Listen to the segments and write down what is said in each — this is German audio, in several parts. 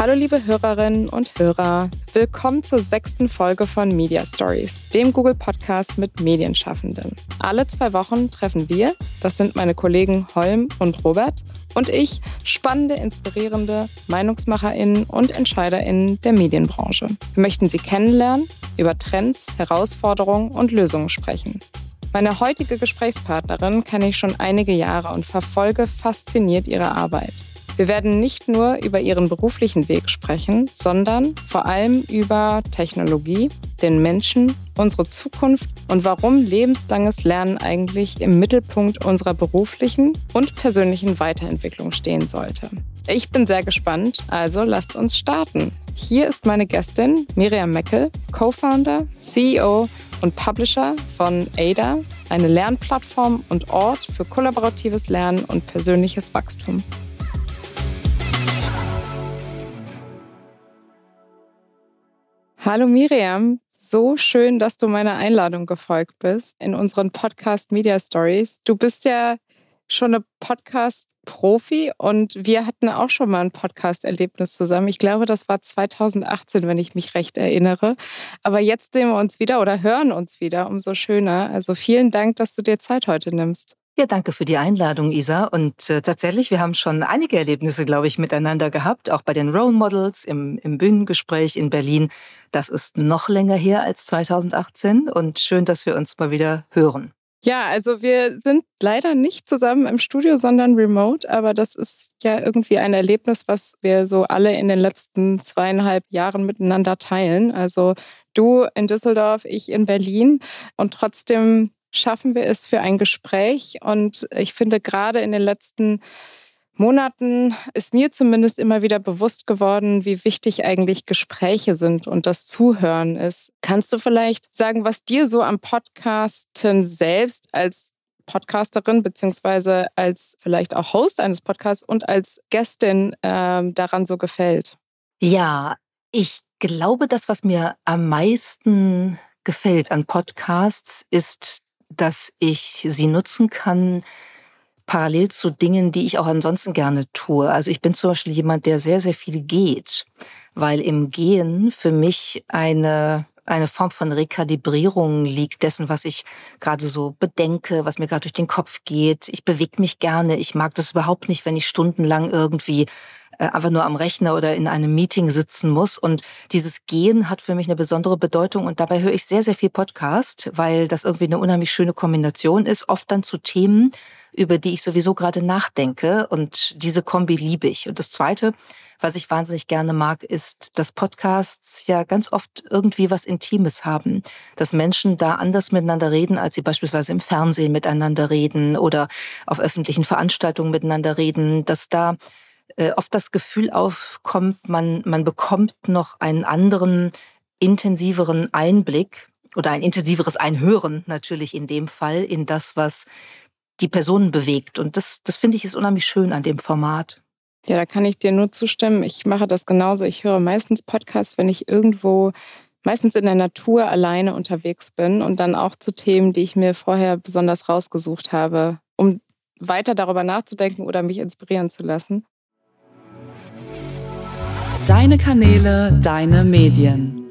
Hallo liebe Hörerinnen und Hörer, willkommen zur sechsten Folge von Media Stories, dem Google Podcast mit Medienschaffenden. Alle zwei Wochen treffen wir, das sind meine Kollegen Holm und Robert, und ich, spannende, inspirierende Meinungsmacherinnen und Entscheiderinnen der Medienbranche. Wir möchten sie kennenlernen, über Trends, Herausforderungen und Lösungen sprechen. Meine heutige Gesprächspartnerin kenne ich schon einige Jahre und verfolge fasziniert ihre Arbeit. Wir werden nicht nur über ihren beruflichen Weg sprechen, sondern vor allem über Technologie, den Menschen, unsere Zukunft und warum lebenslanges Lernen eigentlich im Mittelpunkt unserer beruflichen und persönlichen Weiterentwicklung stehen sollte. Ich bin sehr gespannt, also lasst uns starten. Hier ist meine Gästin Miriam Meckel, Co-Founder, CEO und Publisher von ADA, eine Lernplattform und Ort für kollaboratives Lernen und persönliches Wachstum. Hallo Miriam, so schön, dass du meiner Einladung gefolgt bist in unseren Podcast Media Stories. Du bist ja schon eine Podcast-Profi und wir hatten auch schon mal ein Podcast-Erlebnis zusammen. Ich glaube, das war 2018, wenn ich mich recht erinnere. Aber jetzt sehen wir uns wieder oder hören uns wieder, umso schöner. Also vielen Dank, dass du dir Zeit heute nimmst. Ja, danke für die Einladung, Isa. Und äh, tatsächlich, wir haben schon einige Erlebnisse, glaube ich, miteinander gehabt, auch bei den Role Models im, im Bühnengespräch in Berlin. Das ist noch länger her als 2018 und schön, dass wir uns mal wieder hören. Ja, also wir sind leider nicht zusammen im Studio, sondern remote, aber das ist ja irgendwie ein Erlebnis, was wir so alle in den letzten zweieinhalb Jahren miteinander teilen. Also du in Düsseldorf, ich in Berlin und trotzdem schaffen wir es für ein Gespräch. Und ich finde, gerade in den letzten Monaten ist mir zumindest immer wieder bewusst geworden, wie wichtig eigentlich Gespräche sind und das Zuhören ist. Kannst du vielleicht sagen, was dir so am Podcasten selbst als Podcasterin beziehungsweise als vielleicht auch Host eines Podcasts und als Gästin äh, daran so gefällt? Ja, ich glaube, das, was mir am meisten gefällt an Podcasts, ist dass ich sie nutzen kann, parallel zu Dingen, die ich auch ansonsten gerne tue. Also ich bin zum Beispiel jemand, der sehr, sehr viel geht, weil im Gehen für mich eine eine Form von Rekalibrierung liegt dessen, was ich gerade so bedenke, was mir gerade durch den Kopf geht. Ich bewege mich gerne. Ich mag das überhaupt nicht, wenn ich stundenlang irgendwie einfach nur am Rechner oder in einem Meeting sitzen muss. Und dieses Gehen hat für mich eine besondere Bedeutung. Und dabei höre ich sehr, sehr viel Podcast, weil das irgendwie eine unheimlich schöne Kombination ist. Oft dann zu Themen, über die ich sowieso gerade nachdenke. Und diese Kombi liebe ich. Und das Zweite, was ich wahnsinnig gerne mag, ist, dass Podcasts ja ganz oft irgendwie was Intimes haben. Dass Menschen da anders miteinander reden, als sie beispielsweise im Fernsehen miteinander reden oder auf öffentlichen Veranstaltungen miteinander reden. Dass da äh, oft das Gefühl aufkommt, man, man bekommt noch einen anderen, intensiveren Einblick oder ein intensiveres Einhören natürlich in dem Fall in das, was die Personen bewegt. Und das, das finde ich ist unheimlich schön an dem Format. Ja, da kann ich dir nur zustimmen. Ich mache das genauso. Ich höre meistens Podcasts, wenn ich irgendwo meistens in der Natur alleine unterwegs bin und dann auch zu Themen, die ich mir vorher besonders rausgesucht habe, um weiter darüber nachzudenken oder mich inspirieren zu lassen. Deine Kanäle, deine Medien.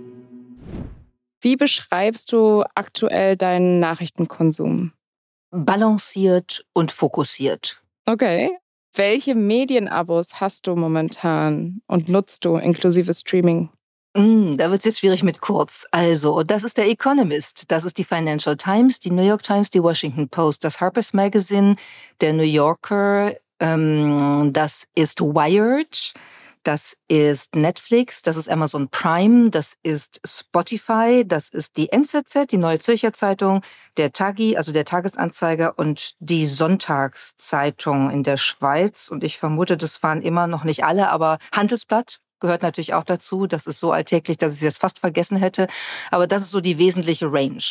Wie beschreibst du aktuell deinen Nachrichtenkonsum? Balanciert und fokussiert. Okay. Welche Medienabos hast du momentan und nutzt du inklusive Streaming? Mm, da wird es jetzt schwierig mit kurz. Also, das ist der Economist, das ist die Financial Times, die New York Times, die Washington Post, das Harper's Magazine, der New Yorker, ähm, das ist Wired, das ist Netflix, das ist Amazon Prime, das ist Spotify, das ist die NZZ, die Neue Zürcher Zeitung, der Tagi, also der Tagesanzeiger und die Sonntagszeitung in der Schweiz. Und ich vermute, das waren immer noch nicht alle, aber Handelsblatt gehört natürlich auch dazu. Das ist so alltäglich, dass ich es jetzt fast vergessen hätte. Aber das ist so die wesentliche Range.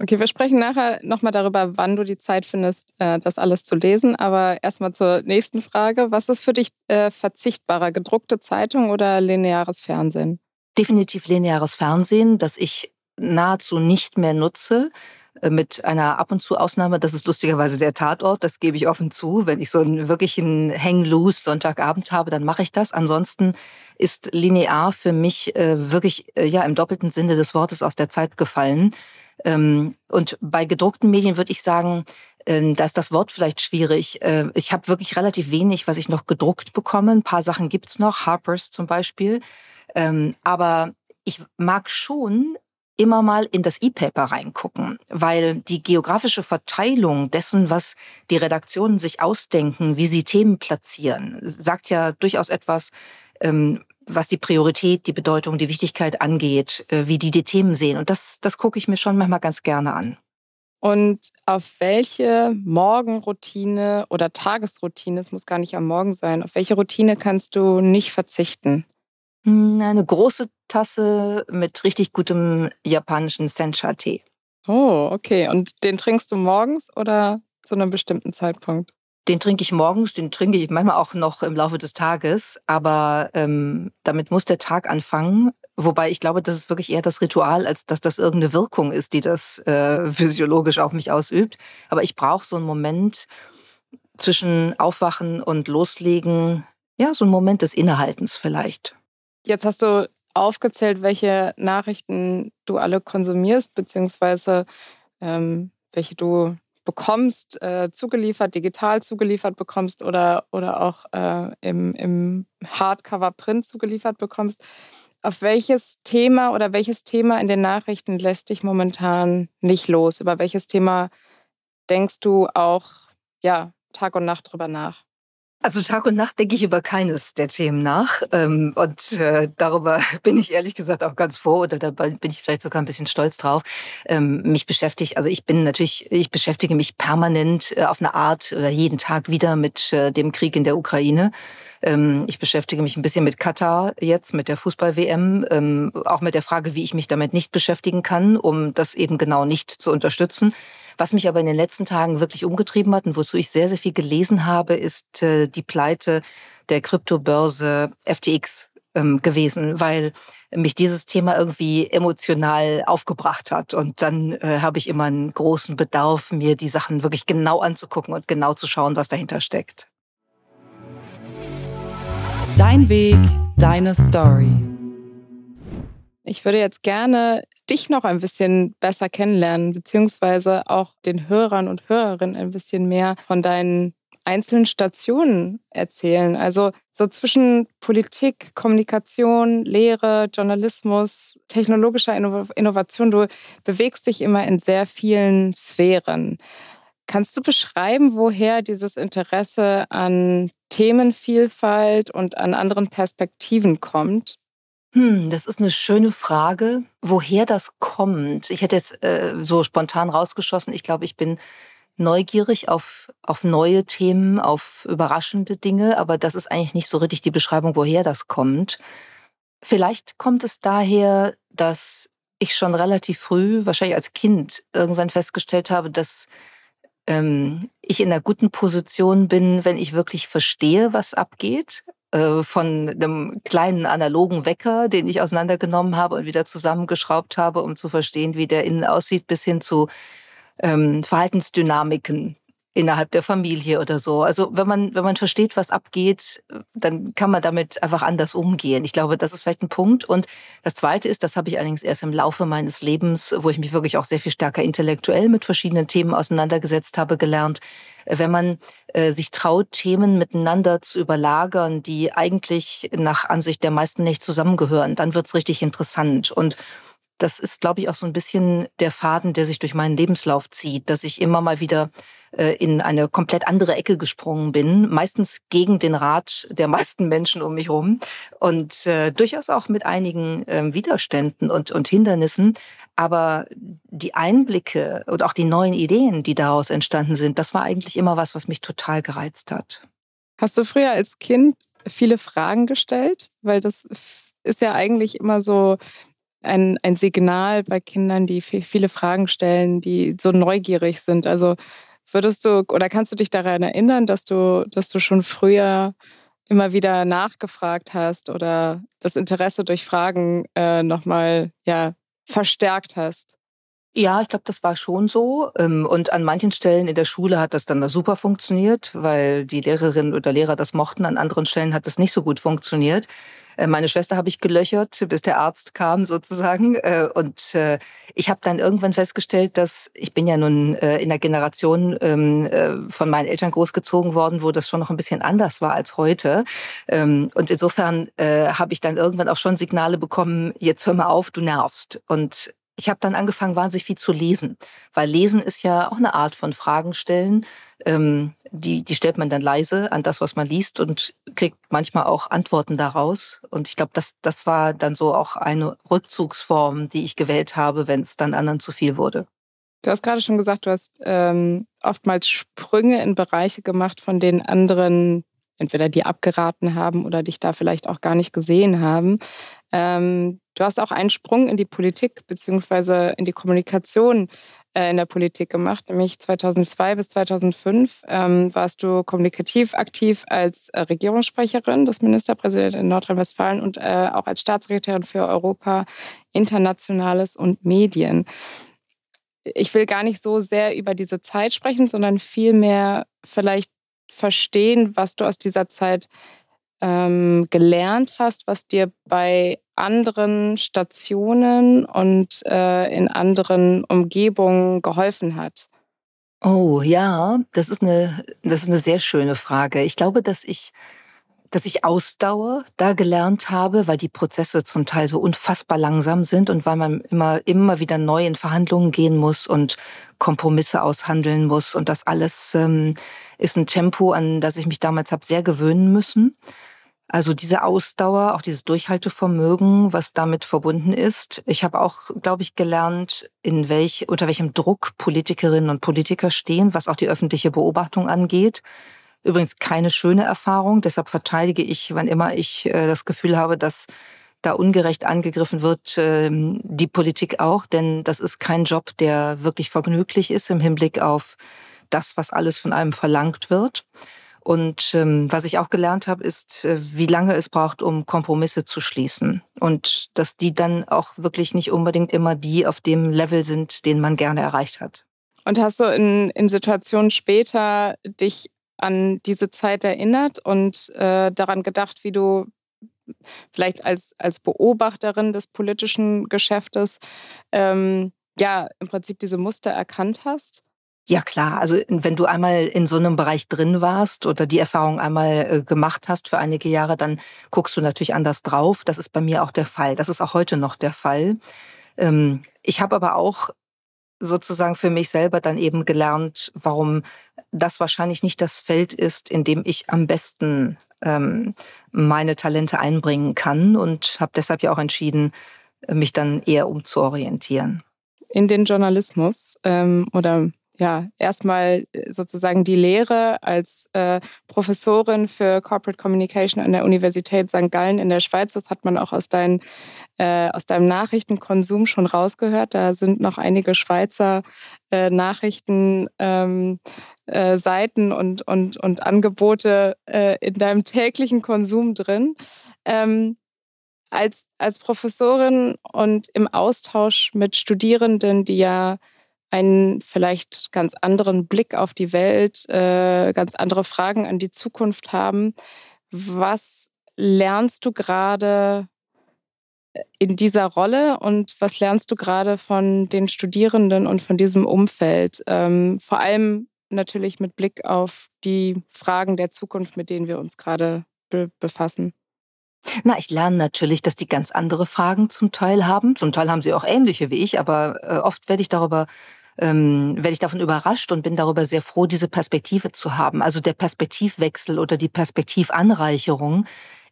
Okay, wir sprechen nachher nochmal darüber, wann du die Zeit findest, äh, das alles zu lesen. Aber erstmal zur nächsten Frage. Was ist für dich äh, verzichtbarer, gedruckte Zeitung oder lineares Fernsehen? Definitiv lineares Fernsehen, das ich nahezu nicht mehr nutze Äh, mit einer ab und zu Ausnahme, das ist lustigerweise der Tatort, das gebe ich offen zu. Wenn ich so einen wirklichen Hang-Loose Sonntagabend habe, dann mache ich das. Ansonsten ist linear für mich äh, wirklich äh, ja im doppelten Sinne des Wortes aus der Zeit gefallen. Ähm, und bei gedruckten Medien würde ich sagen, äh, da ist das Wort vielleicht schwierig. Äh, ich habe wirklich relativ wenig, was ich noch gedruckt bekomme. Ein paar Sachen gibt's noch, Harper's zum Beispiel. Ähm, aber ich mag schon immer mal in das E-Paper reingucken, weil die geografische Verteilung dessen, was die Redaktionen sich ausdenken, wie sie Themen platzieren, sagt ja durchaus etwas, ähm, was die Priorität, die Bedeutung, die Wichtigkeit angeht, äh, wie die die Themen sehen. Und das, das gucke ich mir schon manchmal ganz gerne an. Und auf welche Morgenroutine oder Tagesroutine, es muss gar nicht am Morgen sein, auf welche Routine kannst du nicht verzichten? Hm, eine große Tasse mit richtig gutem japanischen Sencha-Tee. Oh, okay. Und den trinkst du morgens oder zu einem bestimmten Zeitpunkt? Den trinke ich morgens, den trinke ich manchmal auch noch im Laufe des Tages, aber ähm, damit muss der Tag anfangen. Wobei ich glaube, das ist wirklich eher das Ritual, als dass das irgendeine Wirkung ist, die das äh, physiologisch auf mich ausübt. Aber ich brauche so einen Moment zwischen Aufwachen und Loslegen, ja, so einen Moment des Innehaltens vielleicht. Jetzt hast du aufgezählt, welche Nachrichten du alle konsumierst, beziehungsweise ähm, welche du bekommst, äh, zugeliefert, digital zugeliefert bekommst oder, oder auch äh, im, im Hardcover-Print zugeliefert bekommst. Auf welches Thema oder welches Thema in den Nachrichten lässt dich momentan nicht los? Über welches Thema denkst du auch ja, Tag und Nacht drüber nach? Also Tag und Nacht denke ich über keines der Themen nach. Ähm, und äh, darüber bin ich ehrlich gesagt auch ganz froh oder da bin ich vielleicht sogar ein bisschen stolz drauf. Ähm, mich beschäftigt, also ich bin natürlich, ich beschäftige mich permanent äh, auf eine Art oder jeden Tag wieder mit äh, dem Krieg in der Ukraine. Ähm, ich beschäftige mich ein bisschen mit Katar jetzt, mit der Fußball-WM, auch mit der Frage, wie ich mich damit nicht beschäftigen kann, um das eben genau nicht zu unterstützen. Was mich aber in den letzten Tagen wirklich umgetrieben hat und wozu ich sehr, sehr viel gelesen habe, ist äh, die Pleite der Kryptobörse FTX ähm, gewesen, weil mich dieses Thema irgendwie emotional aufgebracht hat. Und dann äh, habe ich immer einen großen Bedarf, mir die Sachen wirklich genau anzugucken und genau zu schauen, was dahinter steckt. Dein Weg, deine Story. Ich würde jetzt gerne dich noch ein bisschen besser kennenlernen, beziehungsweise auch den Hörern und Hörerinnen ein bisschen mehr von deinen einzelnen Stationen erzählen. Also so zwischen Politik, Kommunikation, Lehre, Journalismus, technologischer Innovation. Du bewegst dich immer in sehr vielen Sphären. Kannst du beschreiben, woher dieses Interesse an Themenvielfalt und an anderen Perspektiven kommt? Hm, das ist eine schöne Frage, woher das kommt. Ich hätte es äh, so spontan rausgeschossen. Ich glaube, ich bin neugierig auf, auf neue Themen, auf überraschende Dinge, aber das ist eigentlich nicht so richtig die Beschreibung, woher das kommt. Vielleicht kommt es daher, dass ich schon relativ früh, wahrscheinlich als Kind, irgendwann festgestellt habe, dass ähm, ich in einer guten Position bin, wenn ich wirklich verstehe, was abgeht. Äh, von einem kleinen analogen Wecker, den ich auseinandergenommen habe und wieder zusammengeschraubt habe, um zu verstehen, wie der innen aussieht, bis hin zu ähm, Verhaltensdynamiken innerhalb der Familie oder so. Also wenn man, wenn man versteht, was abgeht, dann kann man damit einfach anders umgehen. Ich glaube, das ist vielleicht ein Punkt. Und das Zweite ist, das habe ich allerdings erst im Laufe meines Lebens, wo ich mich wirklich auch sehr viel stärker intellektuell mit verschiedenen Themen auseinandergesetzt habe, gelernt. Wenn man äh, sich traut, Themen miteinander zu überlagern, die eigentlich nach Ansicht der meisten nicht zusammengehören, dann wird es richtig interessant. Und das ist, glaube ich, auch so ein bisschen der Faden, der sich durch meinen Lebenslauf zieht, dass ich immer mal wieder äh, in eine komplett andere Ecke gesprungen bin, meistens gegen den Rat der meisten Menschen um mich herum und äh, durchaus auch mit einigen äh, Widerständen und, und Hindernissen. Aber die Einblicke und auch die neuen Ideen, die daraus entstanden sind, das war eigentlich immer was, was mich total gereizt hat. Hast du früher als Kind viele Fragen gestellt? Weil das ist ja eigentlich immer so ein, ein Signal bei Kindern, die viele Fragen stellen, die so neugierig sind. Also Würdest du oder kannst du dich daran erinnern, dass du, dass du schon früher immer wieder nachgefragt hast oder das Interesse durch Fragen äh, nochmal ja, verstärkt hast? Ja, ich glaube, das war schon so. Ähm, und an manchen Stellen in der Schule hat das dann super funktioniert, weil die Lehrerinnen oder Lehrer das mochten. An anderen Stellen hat das nicht so gut funktioniert. Äh, meine Schwester habe ich gelöchert, bis der Arzt kam sozusagen. Äh, und äh, ich habe dann irgendwann festgestellt, dass ich bin ja nun in der Generation ähm, von meinen Eltern großgezogen worden, wo das schon noch ein bisschen anders war als heute. Ähm, und insofern habe ich dann irgendwann auch schon Signale bekommen, jetzt hör mal auf, du nervst. Und ich habe dann angefangen, wahnsinnig viel zu lesen, weil Lesen ist ja auch eine Art von Fragen stellen. Ähm, die, die stellt man dann leise an das, was man liest und kriegt manchmal auch Antworten daraus. Und ich glaube, das, das war dann so auch eine Rückzugsform, die ich gewählt habe, wenn es dann anderen zu viel wurde. Du hast gerade schon gesagt, du hast ähm, oftmals Sprünge in Bereiche gemacht, von denen anderen entweder die abgeraten haben oder dich da vielleicht auch gar nicht gesehen haben. Ähm, du hast auch einen Sprung in die Politik beziehungsweise in die Kommunikation in der Politik gemacht, nämlich 2002 bis 2005 ähm, warst du kommunikativ aktiv als äh, Regierungssprecherin des Ministerpräsidenten in Nordrhein-Westfalen und äh, auch als Staatssekretärin für Europa, Internationales und Medien. Ich will gar nicht so sehr über diese Zeit sprechen, sondern vielmehr vielleicht verstehen, was du aus dieser Zeit ähm, gelernt hast, was dir bei anderen Stationen und äh, in anderen Umgebungen geholfen hat? Oh ja, das ist eine, das ist eine sehr schöne Frage. Ich glaube, dass ich, dass ich Ausdauer da gelernt habe, weil die Prozesse zum Teil so unfassbar langsam sind und weil man immer, immer wieder neu in Verhandlungen gehen muss und Kompromisse aushandeln muss. Und das alles ähm, ist ein Tempo, an das ich mich damals habe sehr gewöhnen müssen. Also diese Ausdauer, auch dieses Durchhaltevermögen, was damit verbunden ist. Ich habe auch, glaube ich, gelernt, in welch, unter welchem Druck Politikerinnen und Politiker stehen, was auch die öffentliche Beobachtung angeht. Übrigens keine schöne Erfahrung. Deshalb verteidige ich, wann immer ich äh, das Gefühl habe, dass da ungerecht angegriffen wird, äh, die Politik auch. Denn das ist kein Job, der wirklich vergnüglich ist im Hinblick auf das, was alles von einem verlangt wird. Und ähm, was ich auch gelernt habe, ist, äh, wie lange es braucht, um Kompromisse zu schließen. Und dass die dann auch wirklich nicht unbedingt immer die auf dem Level sind, den man gerne erreicht hat. Und hast du in, in Situationen später dich an diese Zeit erinnert und äh, daran gedacht, wie du vielleicht als, als Beobachterin des politischen Geschäftes ähm, ja im Prinzip diese Muster erkannt hast? Ja klar, also wenn du einmal in so einem Bereich drin warst oder die Erfahrung einmal äh, gemacht hast für einige Jahre, dann guckst du natürlich anders drauf. Das ist bei mir auch der Fall. Das ist auch heute noch der Fall. Ähm, ich habe aber auch sozusagen für mich selber dann eben gelernt, warum das wahrscheinlich nicht das Feld ist, in dem ich am besten ähm, meine Talente einbringen kann und habe deshalb ja auch entschieden, mich dann eher umzuorientieren. In den Journalismus ähm, oder ja, erstmal äh, sozusagen die Lehre als äh, Professorin für Corporate Communication an der Universität St. Gallen in der Schweiz. Das hat man auch aus, dein, äh, aus deinem Nachrichtenkonsum schon rausgehört. Da sind noch einige Schweizer äh, Nachrichten. Ähm, äh, Seiten und, und, und Angebote äh, in deinem täglichen Konsum drin. Ähm, als, als Professorin und im Austausch mit Studierenden, die ja einen vielleicht ganz anderen Blick auf die Welt, äh, ganz andere Fragen an die Zukunft haben. Was lernst du gerade äh, in dieser Rolle und was lernst du gerade von den Studierenden und von diesem Umfeld? Ähm, vor allem natürlich mit Blick auf die Fragen der Zukunft, mit denen wir uns gerade be befassen. Na, ich lerne natürlich, dass die ganz andere Fragen zum Teil haben. Zum Teil haben sie auch ähnliche wie ich, aber äh, oft werde ich darüber ähm, werde ich davon überrascht und bin darüber sehr froh, diese Perspektive zu haben. Also der Perspektivwechsel oder die Perspektivanreicherung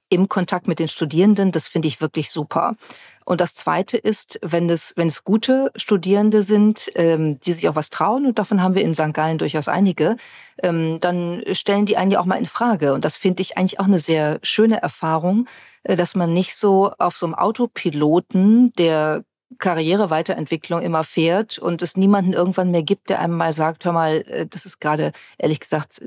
im Kontakt mit den Studierenden, das finde ich wirklich super. Und das Zweite ist, wenn es, wenn es gute Studierende sind, ähm, die sich auch was trauen, und davon haben wir in St. Gallen durchaus einige, ähm, dann stellen die einen ja auch mal in Frage. Und das finde ich eigentlich auch eine sehr schöne Erfahrung, äh, dass man nicht so auf so einem Autopiloten, der Karriereweiterentwicklung immer fährt und es niemanden irgendwann mehr gibt, der einem mal sagt, hör mal, äh, das ist gerade ehrlich gesagt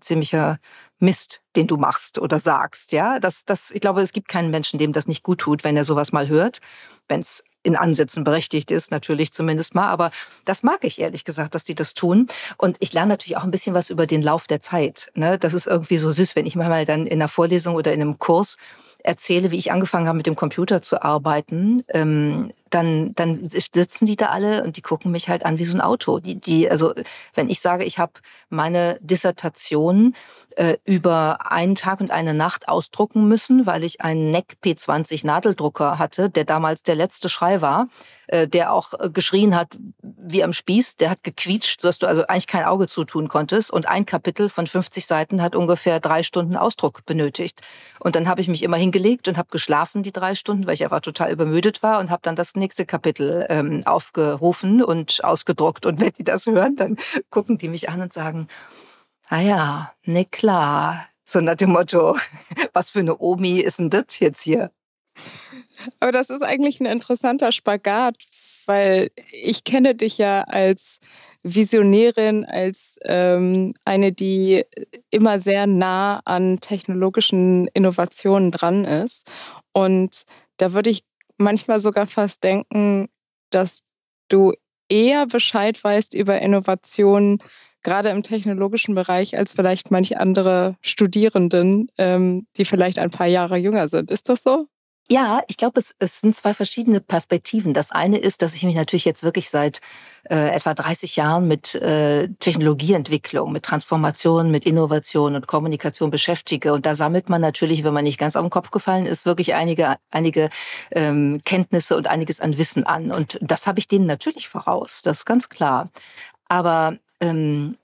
ziemlicher Mist, den du machst oder sagst. Ja, das, das, ich glaube, es gibt keinen Menschen, dem das nicht gut tut, wenn er sowas mal hört, wenn es in Ansätzen berechtigt ist, natürlich zumindest mal. Aber das mag ich ehrlich gesagt, dass die das tun. Und ich lerne natürlich auch ein bisschen was über den Lauf der Zeit. Ne? Das ist irgendwie so süß, wenn ich mal dann in einer Vorlesung oder in einem Kurs erzähle, wie ich angefangen habe, mit dem Computer zu arbeiten, ähm, dann, dann sitzen die da alle und die gucken mich halt an wie so ein Auto. Die, die, also wenn ich sage, ich habe meine Dissertation äh, über einen Tag und eine Nacht ausdrucken müssen, weil ich einen NEC P20 Nadeldrucker hatte, der damals der letzte Schrei war, äh, der auch äh, geschrien hat wie am Spieß, der hat gequietscht, sodass du also eigentlich kein Auge zutun konntest. Und ein Kapitel von 50 Seiten hat ungefähr drei Stunden Ausdruck benötigt. Und dann habe ich mich immer hingelegt und habe geschlafen die drei Stunden, weil ich einfach total übermüdet war und habe dann das nächste Kapitel ähm, aufgerufen und ausgedruckt. Und wenn die das hören, dann gucken die mich an und sagen, ah ja, ne klar. So nach dem Motto, was für eine Omi ist denn das jetzt hier? Aber das ist eigentlich ein interessanter Spagat, weil ich kenne dich ja als Visionärin, als ähm, eine, die immer sehr nah an technologischen Innovationen dran ist. Und da würde ich manchmal sogar fast denken, dass du eher Bescheid weißt über Innovationen, gerade im technologischen Bereich, als vielleicht manche andere Studierenden, ähm, die vielleicht ein paar Jahre jünger sind. Ist das so? Ja, ich glaube, es, es sind zwei verschiedene Perspektiven. Das eine ist, dass ich mich natürlich jetzt wirklich seit äh, etwa 30 Jahren mit äh, Technologieentwicklung, mit Transformation, mit Innovation und Kommunikation beschäftige. Und da sammelt man natürlich, wenn man nicht ganz auf den Kopf gefallen ist, wirklich einige, einige ähm, Kenntnisse und einiges an Wissen an. Und das habe ich denen natürlich voraus, das ist ganz klar. Aber ähm,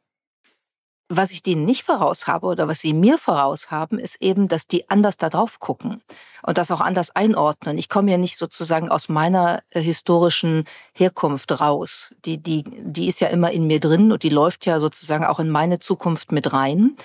was ich denen nicht voraus habe oder was sie mir voraus haben, ist eben, dass die anders da drauf gucken und das auch anders einordnen. Ich komme ja nicht sozusagen aus meiner äh, historischen Herkunft raus. Die, die, die ist ja immer in mir drin und die läuft ja sozusagen auch in meine Zukunft mit rein.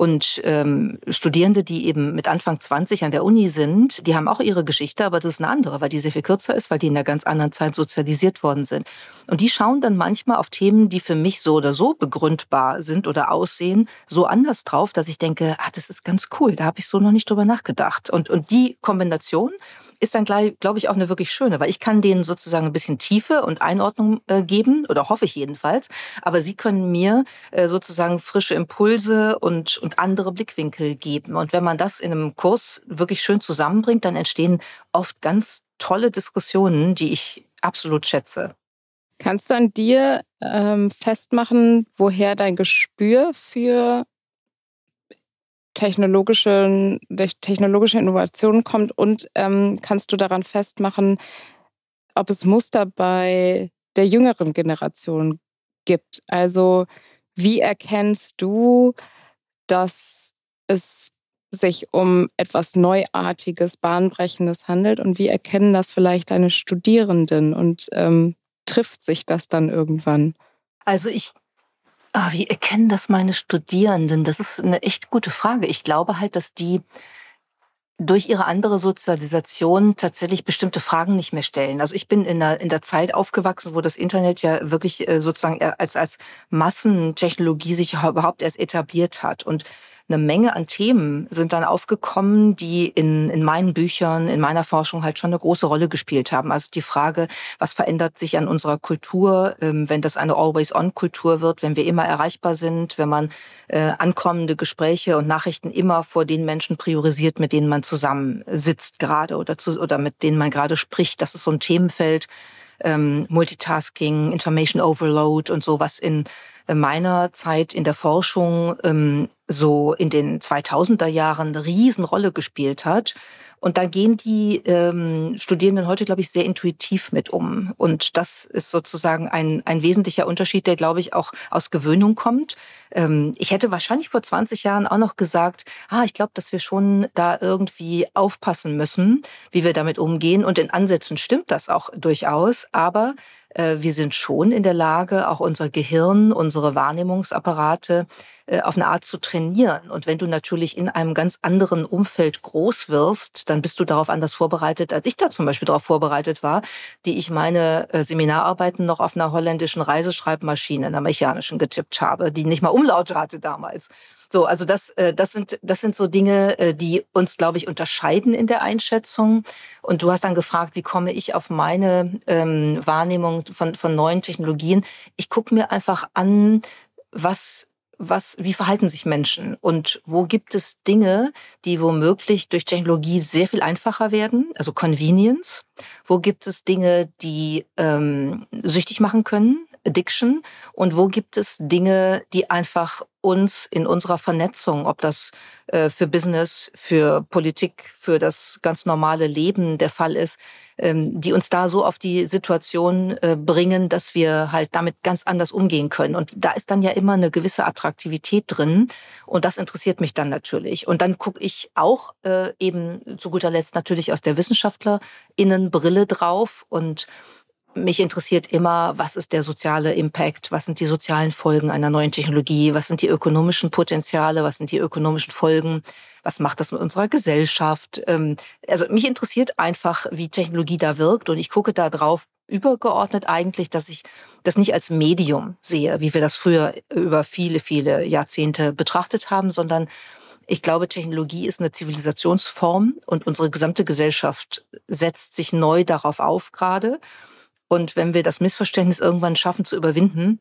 Und ähm, Studierende, die eben mit Anfang 20 an der Uni sind, die haben auch ihre Geschichte, aber das ist eine andere, weil die sehr viel kürzer ist, weil die in einer ganz anderen Zeit sozialisiert worden sind. Und die schauen dann manchmal auf Themen, die für mich so oder so begründbar sind oder aussehen, so anders drauf, dass ich denke, ah, das ist ganz cool, da habe ich so noch nicht drüber nachgedacht. Und, und die Kombination ist dann, glaube ich, auch eine wirklich schöne, weil ich kann denen sozusagen ein bisschen Tiefe und Einordnung äh, geben, oder hoffe ich jedenfalls, aber sie können mir äh, sozusagen frische Impulse und, und andere Blickwinkel geben. Und wenn man das in einem Kurs wirklich schön zusammenbringt, dann entstehen oft ganz tolle Diskussionen, die ich absolut schätze. Kannst du an dir ähm, festmachen, woher dein Gespür für technologische, technologische Innovation kommt und ähm, kannst du daran festmachen, ob es Muster bei der jüngeren Generation gibt. Also wie erkennst du, dass es sich um etwas Neuartiges, Bahnbrechendes handelt und wie erkennen das vielleicht deine Studierenden und ähm, trifft sich das dann irgendwann? Also ich Ah, wie erkennen das meine Studierenden? Das ist eine echt gute Frage. Ich glaube halt, dass die durch ihre andere Sozialisation tatsächlich bestimmte Fragen nicht mehr stellen. Also ich bin in der, in der Zeit aufgewachsen, wo das Internet ja wirklich äh, sozusagen als, als Massentechnologie sich überhaupt erst etabliert hat. Und eine Menge an Themen sind dann aufgekommen, die in, in meinen Büchern, in meiner Forschung halt schon eine große Rolle gespielt haben. Also die Frage, was verändert sich an unserer Kultur, ähm, wenn das eine Always-on-Kultur wird, wenn wir immer erreichbar sind, wenn man äh, ankommende Gespräche und Nachrichten immer vor den Menschen priorisiert, mit denen man zusammensitzt gerade oder, zu, oder mit denen man gerade spricht. Das ist so ein Themenfeld, ähm, Multitasking, Information Overload und so, was in meiner Zeit in der Forschung ähm, so in den 2000er Jahren eine Riesenrolle gespielt hat. Und da gehen die ähm, Studierenden heute, glaube ich, sehr intuitiv mit um. Und das ist sozusagen ein, ein wesentlicher Unterschied, der, glaube ich, auch aus Gewöhnung kommt. Ähm, ich hätte wahrscheinlich vor 20 Jahren auch noch gesagt, ah, ich glaube, dass wir schon da irgendwie aufpassen müssen, wie wir damit umgehen. Und in Ansätzen stimmt das auch durchaus. Aber äh, wir sind schon in der Lage, auch unser Gehirn, unsere Wahrnehmungsapparate äh, auf eine Art zu trainieren. Und wenn du natürlich in einem ganz anderen Umfeld groß wirst, dann bist du darauf anders vorbereitet, als ich da zum Beispiel darauf vorbereitet war, die ich meine äh, Seminararbeiten noch auf einer holländischen Reiseschreibmaschine, einer mechanischen getippt habe, die nicht mal Umlaute hatte damals. So, also das, äh, das sind, das sind so Dinge, äh, die uns, glaube ich, unterscheiden in der Einschätzung. Und du hast dann gefragt, wie komme ich auf meine ähm, Wahrnehmung von, von neuen Technologien? Ich gucke mir einfach an, was was, wie verhalten sich Menschen und wo gibt es Dinge, die womöglich durch Technologie sehr viel einfacher werden, also Convenience? Wo gibt es Dinge, die ähm, süchtig machen können, Addiction? Und wo gibt es Dinge, die einfach uns in unserer Vernetzung, ob das äh, für Business, für Politik, für das ganz normale Leben der Fall ist, ähm, die uns da so auf die Situation äh, bringen, dass wir halt damit ganz anders umgehen können. Und da ist dann ja immer eine gewisse Attraktivität drin. Und das interessiert mich dann natürlich. Und dann gucke ich auch äh, eben zu guter Letzt natürlich aus der WissenschaftlerInnenbrille drauf und mich interessiert immer, was ist der soziale Impact, was sind die sozialen Folgen einer neuen Technologie, was sind die ökonomischen Potenziale, was sind die ökonomischen Folgen, was macht das mit unserer Gesellschaft. Ähm, also mich interessiert einfach, wie Technologie da wirkt. Und ich gucke da drauf übergeordnet eigentlich, dass ich das nicht als Medium sehe, wie wir das früher über viele, viele Jahrzehnte betrachtet haben, sondern ich glaube, Technologie ist eine Zivilisationsform und unsere gesamte Gesellschaft setzt sich neu darauf auf gerade. Und wenn wir das Missverständnis irgendwann schaffen zu überwinden,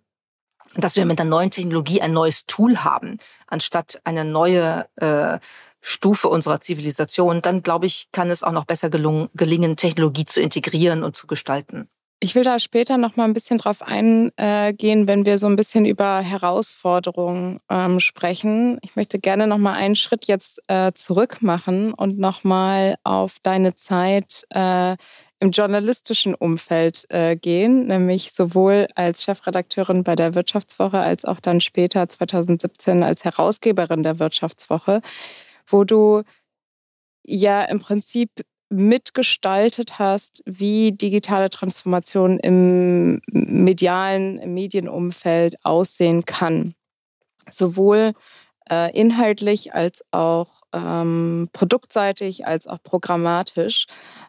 dass wir mit der neuen Technologie ein neues Tool haben, anstatt eine neue äh, Stufe unserer Zivilisation, dann glaube ich, kann es auch noch besser gelungen, gelingen, Technologie zu integrieren und zu gestalten. Ich will da später noch mal ein bisschen drauf eingehen, wenn wir so ein bisschen über Herausforderungen ähm, sprechen. Ich möchte gerne noch mal einen Schritt jetzt äh, zurück machen und noch mal auf deine Zeit äh, im journalistischen Umfeld äh, gehen, nämlich sowohl als Chefredakteurin bei der Wirtschaftswoche als auch dann später 2017 als Herausgeberin der Wirtschaftswoche, wo du ja im Prinzip mitgestaltet hast, wie digitale Transformation im medialen, im Medienumfeld aussehen kann. Sowohl äh, inhaltlich als auch ähm, produktseitig, als auch programmatisch.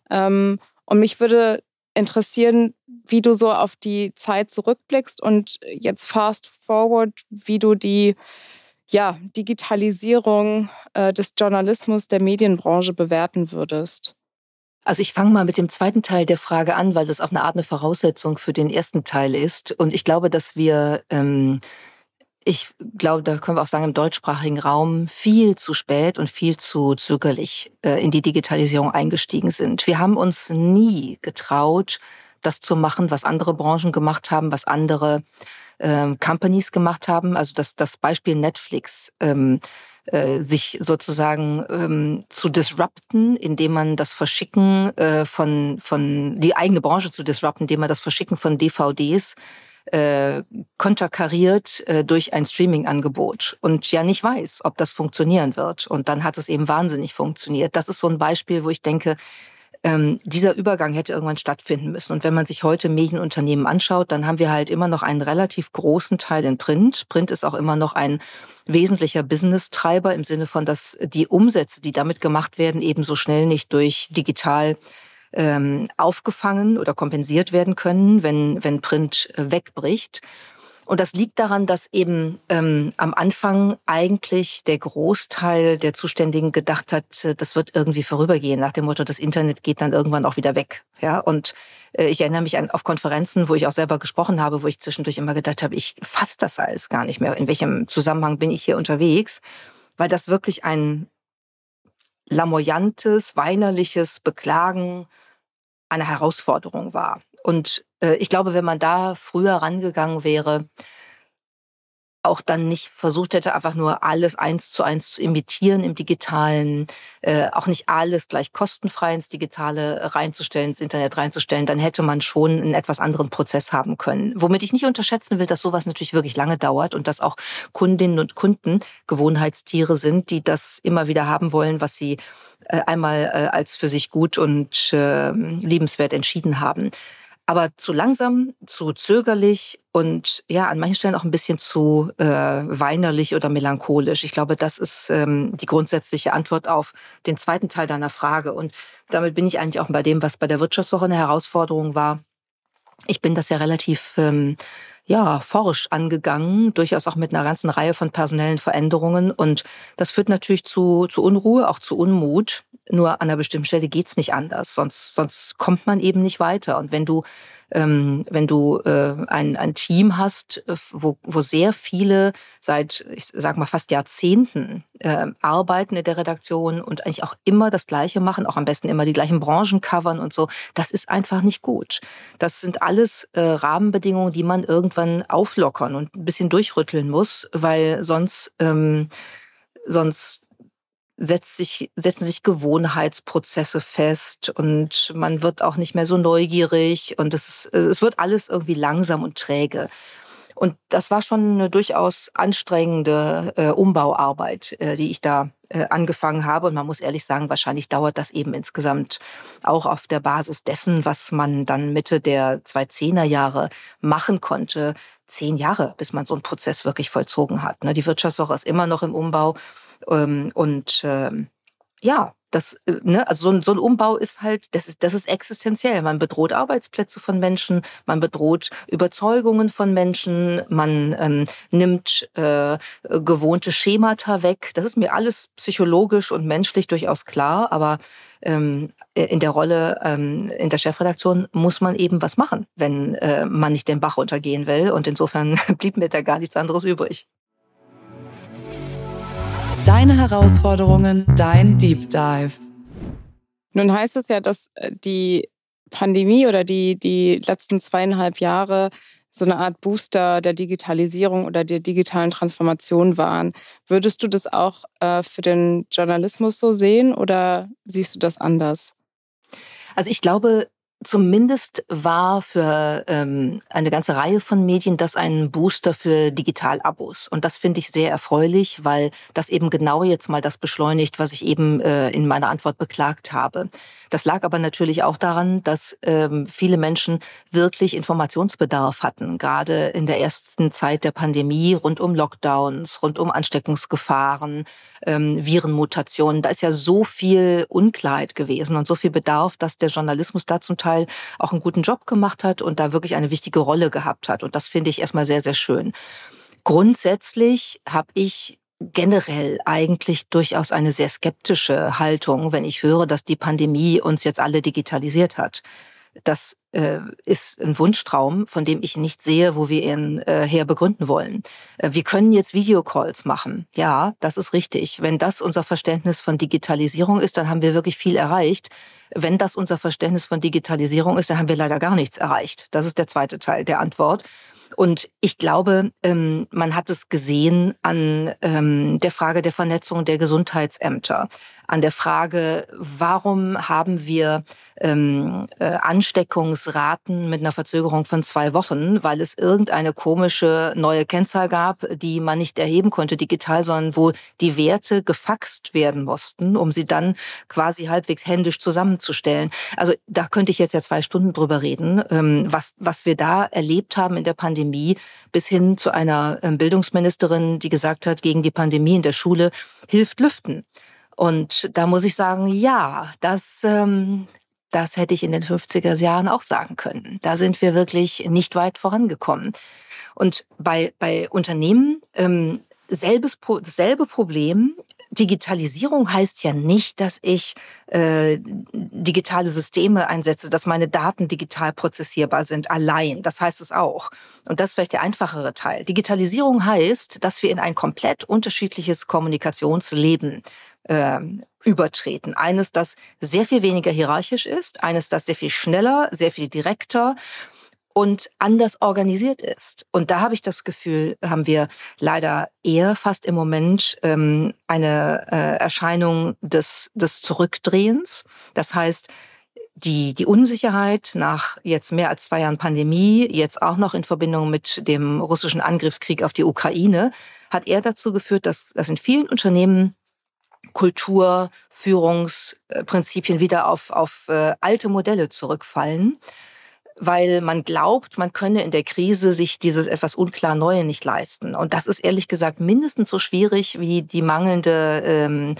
Ähm, und mich würde interessieren, wie du so auf die Zeit zurückblickst und jetzt fast forward, wie du die ja, Digitalisierung äh, des Journalismus der Medienbranche bewerten würdest. Also ich fange mal mit dem zweiten Teil der Frage an, weil das auf eine Art eine Voraussetzung für den ersten Teil ist. Und ich glaube, dass wir ähm, ich glaube, da können wir auch sagen, im deutschsprachigen Raum viel zu spät und viel zu zögerlich äh, in die Digitalisierung eingestiegen sind. Wir haben uns nie getraut, das zu machen, was andere Branchen gemacht haben, was andere äh, Companies gemacht haben. Also das, das Beispiel Netflix. Ähm, äh, sich sozusagen ähm, zu disrupten, indem man das Verschicken äh, von, von die eigene Branche zu disrupten, indem man das Verschicken von DVDs äh, konterkariert äh, durch ein Streaming-Angebot und ja nicht weiß, ob das funktionieren wird. Und dann hat es eben wahnsinnig funktioniert. Das ist so ein Beispiel, wo ich denke, ähm, dieser Übergang hätte irgendwann stattfinden müssen. Und wenn man sich heute Medienunternehmen anschaut, dann haben wir halt immer noch einen relativ großen Teil in Print. Print ist auch immer noch ein wesentlicher Business-Treiber im Sinne von, dass die Umsätze, die damit gemacht werden, eben so schnell nicht durch digital ähm, aufgefangen oder kompensiert werden können, wenn, wenn Print äh, wegbricht. Und das liegt daran, dass eben ähm, am Anfang eigentlich der Großteil der Zuständigen gedacht hat, äh, das wird irgendwie vorübergehen, nach dem Motto, das Internet geht dann irgendwann auch wieder weg. Ja, und äh, ich erinnere mich an auf Konferenzen, wo ich auch selber gesprochen habe, wo ich zwischendurch immer gedacht habe, ich fasse das alles gar nicht mehr. In welchem Zusammenhang bin ich hier unterwegs? Weil das wirklich ein lamoyantes, weinerliches Beklagen einer Herausforderung war. Und äh, ich glaube, wenn man da früher rangegangen wäre, auch dann nicht versucht hätte, einfach nur alles eins zu eins zu imitieren im Digitalen, äh, auch nicht alles gleich kostenfrei ins Digitale reinzustellen, ins Internet reinzustellen, dann hätte man schon einen etwas anderen Prozess haben können. Womit ich nicht unterschätzen will, dass sowas natürlich wirklich lange dauert und dass auch Kundinnen und Kunden Gewohnheitstiere sind, die das immer wieder haben wollen, was sie äh, einmal äh, als für sich gut und äh, liebenswert entschieden haben. Aber zu langsam, zu zögerlich und ja, an manchen Stellen auch ein bisschen zu äh, weinerlich oder melancholisch. Ich glaube, das ist ähm, die grundsätzliche Antwort auf den zweiten Teil deiner Frage. Und damit bin ich eigentlich auch bei dem, was bei der Wirtschaftswoche eine Herausforderung war. Ich bin das ja relativ ähm, ja, forsch angegangen, durchaus auch mit einer ganzen Reihe von personellen Veränderungen. Und das führt natürlich zu, zu Unruhe, auch zu Unmut. Nur an einer bestimmten Stelle geht's nicht anders, sonst, sonst kommt man eben nicht weiter. Und wenn du ähm, wenn du äh, ein, ein Team hast, äh, wo, wo sehr viele seit, ich sag mal, fast Jahrzehnten äh, arbeiten in der Redaktion und eigentlich auch immer das Gleiche machen, auch am besten immer die gleichen Branchen covern und so, das ist einfach nicht gut. Das sind alles äh, Rahmenbedingungen, die man irgendwann auflockern und ein bisschen durchrütteln muss, weil sonst, ähm, sonst setzt sich, setzen sich Gewohnheitsprozesse fest und man wird auch nicht mehr so neugierig und es, ist, es wird alles irgendwie langsam und träge. Und das war schon eine durchaus anstrengende äh, Umbauarbeit, äh, die ich da äh, angefangen habe. Und man muss ehrlich sagen, wahrscheinlich dauert das eben insgesamt auch auf der Basis dessen, was man dann Mitte der 2010er Jahre machen konnte, zehn Jahre, bis man so einen Prozess wirklich vollzogen hat. Ne? Die Wirtschaftswoche ist immer noch im Umbau. Ähm, und ähm, ja, das, äh, ne, also so ein, so ein Umbau ist halt, das ist, das ist existenziell. Man bedroht Arbeitsplätze von Menschen, man bedroht Überzeugungen von Menschen, man ähm, nimmt äh, gewohnte Schemata weg. Das ist mir alles psychologisch und menschlich durchaus klar, aber ähm, in der Rolle ähm, in der Chefredaktion muss man eben was machen, wenn äh, man nicht den Bach runtergehen will. Und insofern blieb mir da gar nichts anderes übrig. Deine Herausforderungen, dein Deep Dive. Nun heißt es ja, dass äh, die Pandemie oder die, die letzten zweieinhalb Jahre so eine Art Booster der Digitalisierung oder der digitalen Transformation waren. Würdest du das auch äh, für den Journalismus so sehen oder siehst du das anders? Also ich glaube, Zumindest war für ähm, eine ganze Reihe von Medien das ein Booster für Digitalabos. Und das finde ich sehr erfreulich, weil das eben genau jetzt mal das beschleunigt, was ich eben äh, in meiner Antwort beklagt habe. Das lag aber natürlich auch daran, dass ähm, viele Menschen wirklich Informationsbedarf hatten, gerade in der ersten Zeit der Pandemie, rund um Lockdowns, rund um Ansteckungsgefahren, ähm, Virenmutationen. Da ist ja so viel Unklarheit gewesen und so viel Bedarf, dass der Journalismus da zum Teil auch einen guten Job gemacht hat und da wirklich eine wichtige Rolle gehabt hat. Und das finde ich erstmal sehr, sehr schön. Grundsätzlich habe ich generell eigentlich durchaus eine sehr skeptische Haltung, wenn ich höre, dass die Pandemie uns jetzt alle digitalisiert hat. Das äh, ist ein Wunschtraum, von dem ich nicht sehe, wo wir ihn äh, her begründen wollen. Äh, wir können jetzt Videocalls machen. Ja, das ist richtig. Wenn das unser Verständnis von Digitalisierung ist, dann haben wir wirklich viel erreicht. Wenn das unser Verständnis von Digitalisierung ist, dann haben wir leider gar nichts erreicht. Das ist der zweite Teil der Antwort. Und ich glaube, ähm, man hat es gesehen an ähm, der Frage der Vernetzung der Gesundheitsämter, an der Frage, warum haben wir ähm, äh, Ansteckungsraten mit einer Verzögerung von zwei Wochen, weil es irgendeine komische neue Kennzahl gab, die man nicht erheben konnte digital, sondern wo die Werte gefaxt werden mussten, um sie dann quasi halbwegs händisch zusammenzustellen. Also da könnte ich jetzt ja zwei Stunden drüber reden, ähm, was, was wir da erlebt haben in der Pandemie, bis hin zu einer ähm, Bildungsministerin, die gesagt hat, gegen die Pandemie in der Schule hilft Lüften. Und da muss ich sagen, ja, das, ähm, das hätte ich in den 50er Jahren auch sagen können. Da sind wir wirklich nicht weit vorangekommen. Und bei, bei Unternehmen ähm, selbes, selbe Problem. Digitalisierung heißt ja nicht, dass ich äh, digitale Systeme einsetze, dass meine Daten digital prozessierbar sind, allein. Das heißt es auch. Und das ist vielleicht der einfachere Teil. Digitalisierung heißt, dass wir in ein komplett unterschiedliches Kommunikationsleben äh, übertreten. Eines, das sehr viel weniger hierarchisch ist, eines, das sehr viel schneller, sehr viel direkter und anders organisiert ist. Und da habe ich das Gefühl, haben wir leider eher fast im Moment ähm, eine äh, Erscheinung des, des Zurückdrehens. Das heißt, die, die Unsicherheit nach jetzt mehr als zwei Jahren Pandemie, jetzt auch noch in Verbindung mit dem russischen Angriffskrieg auf die Ukraine, hat eher dazu geführt, dass, dass in vielen Unternehmen Kultur, Führungsprinzipien wieder auf, auf äh, alte Modelle zurückfallen weil man glaubt, man könne in der Krise sich dieses etwas unklar Neue nicht leisten. Und das ist ehrlich gesagt mindestens so schwierig wie die mangelnde ähm,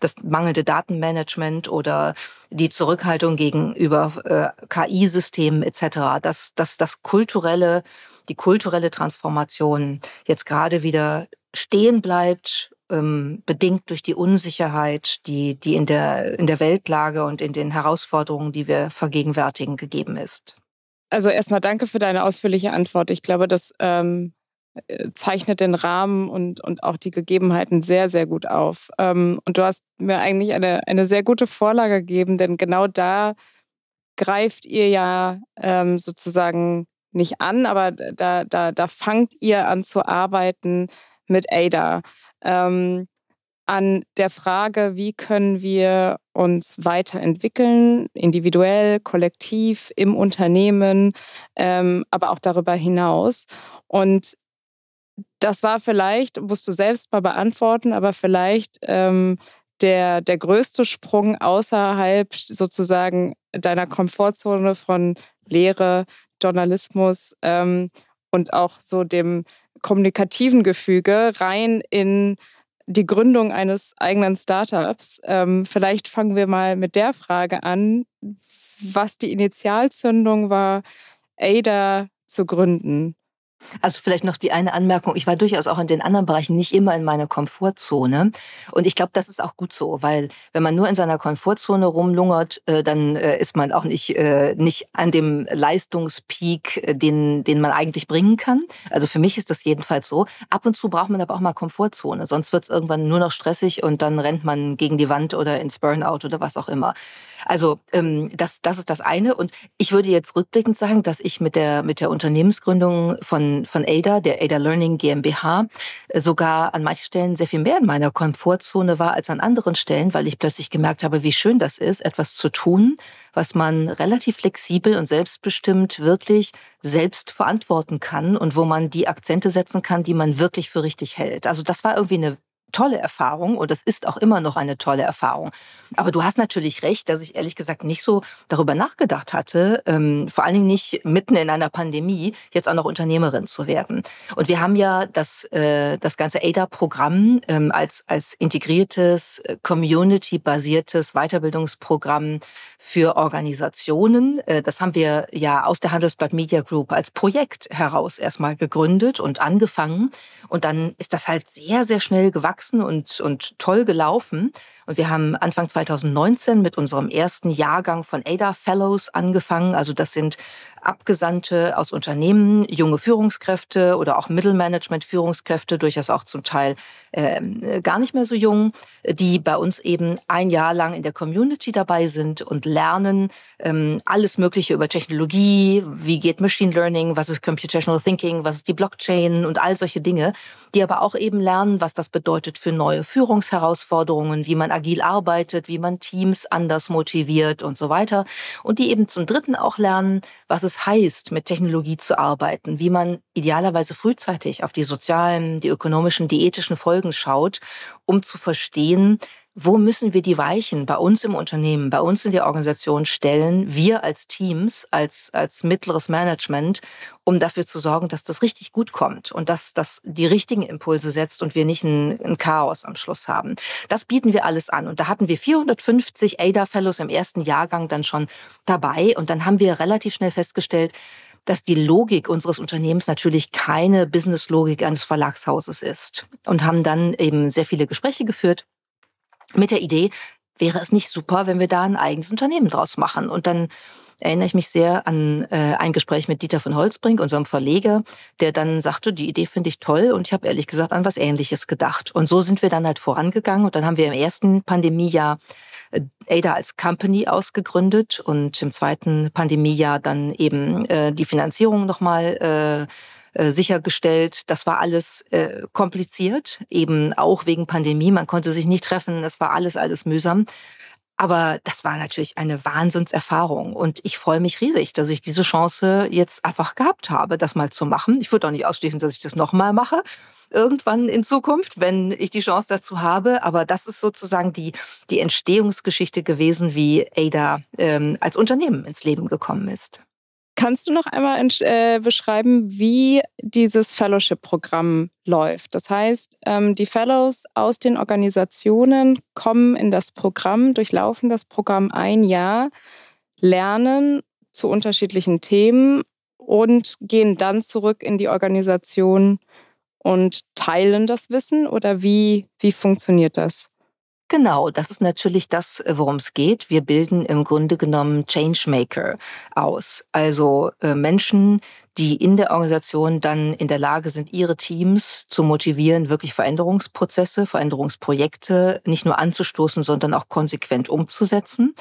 das mangelnde Datenmanagement oder die Zurückhaltung gegenüber äh, KI-Systemen etc. Dass, dass das kulturelle, die kulturelle Transformation jetzt gerade wieder stehen bleibt ähm, bedingt durch die Unsicherheit, die, die in, der, in der Weltlage und in den Herausforderungen, die wir vergegenwärtigen, gegeben ist. Also erstmal danke für deine ausführliche Antwort. Ich glaube, das ähm, zeichnet den Rahmen und, und auch die Gegebenheiten sehr, sehr gut auf. Ähm, und du hast mir eigentlich eine, eine sehr gute Vorlage gegeben, denn genau da greift ihr ja ähm, sozusagen nicht an, aber da, da, da fangt ihr an zu arbeiten mit Ada ähm, an der Frage, wie können wir uns weiterentwickeln, individuell, kollektiv, im Unternehmen, ähm, aber auch darüber hinaus. Und das war vielleicht, musst du selbst mal beantworten, aber vielleicht ähm, der, der größte Sprung außerhalb sozusagen deiner Komfortzone von Lehre, Journalismus ähm, und auch so dem kommunikativen Gefüge rein in die Gründung eines eigenen Startups. Ähm, vielleicht fangen wir mal mit der Frage an, was die Initialzündung war, Ada zu gründen. Also vielleicht noch die eine Anmerkung. Ich war durchaus auch in den anderen Bereichen nicht immer in meiner Komfortzone. Und ich glaube, das ist auch gut so, weil wenn man nur in seiner Komfortzone rumlungert, äh, dann äh, ist man auch nicht, äh, nicht an dem Leistungspeak, den, den man eigentlich bringen kann. Also für mich ist das jedenfalls so. Ab und zu braucht man aber auch mal Komfortzone. Sonst wird es irgendwann nur noch stressig und dann rennt man gegen die Wand oder ins Burnout oder was auch immer. Also ähm, das, das ist das eine. Und ich würde jetzt rückblickend sagen, dass ich mit der, mit der Unternehmensgründung von, von ADA, der ADA Learning GmbH, äh, sogar an manchen Stellen sehr viel mehr in meiner Komfortzone war als an anderen Stellen, weil ich plötzlich gemerkt habe, wie schön das ist, etwas zu tun, was man relativ flexibel und selbstbestimmt wirklich selbst verantworten kann und wo man die Akzente setzen kann, die man wirklich für richtig hält. Also das war irgendwie eine tolle Erfahrung und es ist auch immer noch eine tolle Erfahrung. Aber du hast natürlich recht, dass ich ehrlich gesagt nicht so darüber nachgedacht hatte, ähm, vor allen Dingen nicht mitten in einer Pandemie jetzt auch noch Unternehmerin zu werden. Und wir haben ja das, äh, das ganze ADA-Programm ähm, als, als integriertes, äh, community-basiertes Weiterbildungsprogramm für Organisationen. Äh, das haben wir ja aus der Handelsblatt Media Group als Projekt heraus erstmal gegründet und angefangen. Und dann ist das halt sehr, sehr schnell gewachsen und, und toll gelaufen. Und wir haben Anfang 2019 mit unserem ersten Jahrgang von ADA Fellows angefangen. Also das sind Abgesandte aus Unternehmen, junge Führungskräfte oder auch Mittelmanagement-Führungskräfte, durchaus auch zum Teil äh, gar nicht mehr so jung, die bei uns eben ein Jahr lang in der Community dabei sind und lernen ähm, alles Mögliche über Technologie, wie geht Machine Learning, was ist Computational Thinking, was ist die Blockchain und all solche Dinge, die aber auch eben lernen, was das bedeutet für neue Führungsherausforderungen, wie man agil arbeitet, wie man Teams anders motiviert und so weiter. Und die eben zum Dritten auch lernen, was es heißt, mit Technologie zu arbeiten, wie man idealerweise frühzeitig auf die sozialen, die ökonomischen, die ethischen Folgen schaut, um zu verstehen, wo müssen wir die Weichen bei uns im Unternehmen, bei uns in der Organisation stellen, wir als Teams, als, als mittleres Management, um dafür zu sorgen, dass das richtig gut kommt und dass das die richtigen Impulse setzt und wir nicht ein, ein Chaos am Schluss haben. Das bieten wir alles an. Und da hatten wir 450 ADA Fellows im ersten Jahrgang dann schon dabei. Und dann haben wir relativ schnell festgestellt, dass die Logik unseres Unternehmens natürlich keine Business-Logik eines Verlagshauses ist. Und haben dann eben sehr viele Gespräche geführt mit der Idee, wäre es nicht super, wenn wir da ein eigenes Unternehmen draus machen. Und dann erinnere ich mich sehr an äh, ein Gespräch mit Dieter von Holzbrink, unserem Verleger, der dann sagte, die Idee finde ich toll und ich habe ehrlich gesagt an was Ähnliches gedacht. Und so sind wir dann halt vorangegangen und dann haben wir im ersten Pandemiejahr äh, Ada als Company ausgegründet und im zweiten Pandemiejahr dann eben äh, die Finanzierung nochmal äh, äh, sichergestellt. Das war alles äh, kompliziert, eben auch wegen Pandemie. Man konnte sich nicht treffen. Es war alles, alles mühsam. Aber das war natürlich eine Wahnsinnserfahrung. Und ich freue mich riesig, dass ich diese Chance jetzt einfach gehabt habe, das mal zu machen. Ich würde auch nicht ausschließen, dass ich das nochmal mache. Irgendwann in Zukunft, wenn ich die Chance dazu habe. Aber das ist sozusagen die, die Entstehungsgeschichte gewesen, wie Ada ähm, als Unternehmen ins Leben gekommen ist. Kannst du noch einmal äh, beschreiben, wie dieses Fellowship-Programm läuft? Das heißt, ähm, die Fellows aus den Organisationen kommen in das Programm, durchlaufen das Programm ein Jahr, lernen zu unterschiedlichen Themen und gehen dann zurück in die Organisation und teilen das Wissen oder wie, wie funktioniert das? Genau, das ist natürlich das, worum es geht. Wir bilden im Grunde genommen Changemaker aus. Also äh, Menschen, die in der Organisation dann in der Lage sind, ihre Teams zu motivieren, wirklich Veränderungsprozesse, Veränderungsprojekte nicht nur anzustoßen, sondern auch konsequent umzusetzen.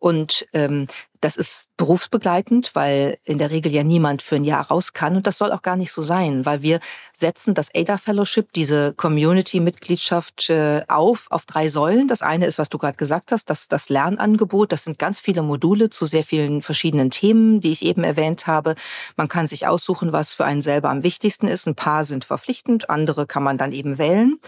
Und ähm, das ist berufsbegleitend, weil in der Regel ja niemand für ein Jahr raus kann. Und das soll auch gar nicht so sein, weil wir setzen das ADA Fellowship, diese Community-Mitgliedschaft äh, auf, auf drei Säulen. Das eine ist, was du gerade gesagt hast, das, das Lernangebot. Das sind ganz viele Module zu sehr vielen verschiedenen Themen, die ich eben erwähnt habe. Man kann sich aussuchen, was für einen selber am wichtigsten ist. Ein paar sind verpflichtend, andere kann man dann eben wählen.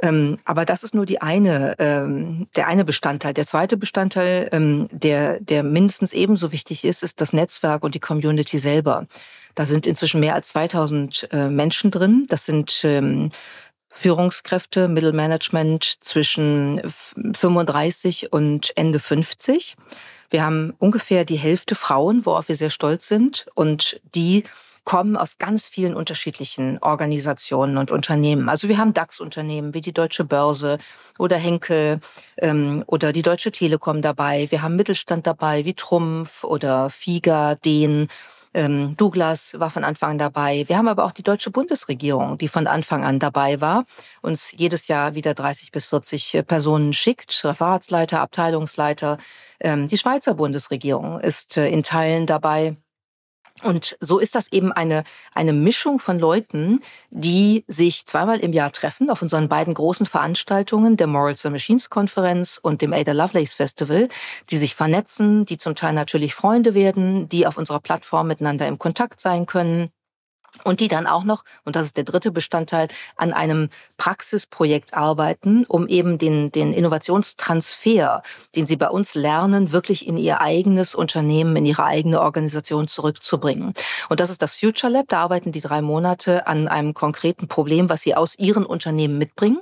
Ähm, aber das ist nur die eine, ähm, der eine Bestandteil. Der zweite Bestandteil, ähm, der, der mindestens ebenso wichtig ist, ist das Netzwerk und die Community selber. Da sind inzwischen mehr als 2000 äh, Menschen drin. Das sind ähm, Führungskräfte, Mittelmanagement zwischen 35 und Ende 50. Wir haben ungefähr die Hälfte Frauen, worauf wir sehr stolz sind. Und die kommen aus ganz vielen unterschiedlichen Organisationen und Unternehmen. Also wir haben DAX-Unternehmen wie die Deutsche Börse oder Henkel ähm, oder die Deutsche Telekom dabei. Wir haben Mittelstand dabei wie Trumpf oder Figa, Den. Ähm, Douglas war von Anfang an dabei. Wir haben aber auch die deutsche Bundesregierung, die von Anfang an dabei war, uns jedes Jahr wieder 30 bis 40 äh, Personen schickt, Referatsleiter, Abteilungsleiter. Ähm, die Schweizer Bundesregierung ist äh, in Teilen dabei. Und so ist das eben eine, eine Mischung von Leuten, die sich zweimal im Jahr treffen auf unseren beiden großen Veranstaltungen, der Morals and Machines Konferenz und dem Ada Lovelace Festival, die sich vernetzen, die zum Teil natürlich Freunde werden, die auf unserer Plattform miteinander im Kontakt sein können und die dann auch noch, und das ist der dritte Bestandteil, an einem Praxisprojekt arbeiten, um eben den, den Innovationstransfer, den sie bei uns lernen, wirklich in ihr eigenes Unternehmen, in ihre eigene Organisation zurückzubringen. Und das ist das Future Lab. Da arbeiten die drei Monate an einem konkreten Problem, was sie aus ihren Unternehmen mitbringen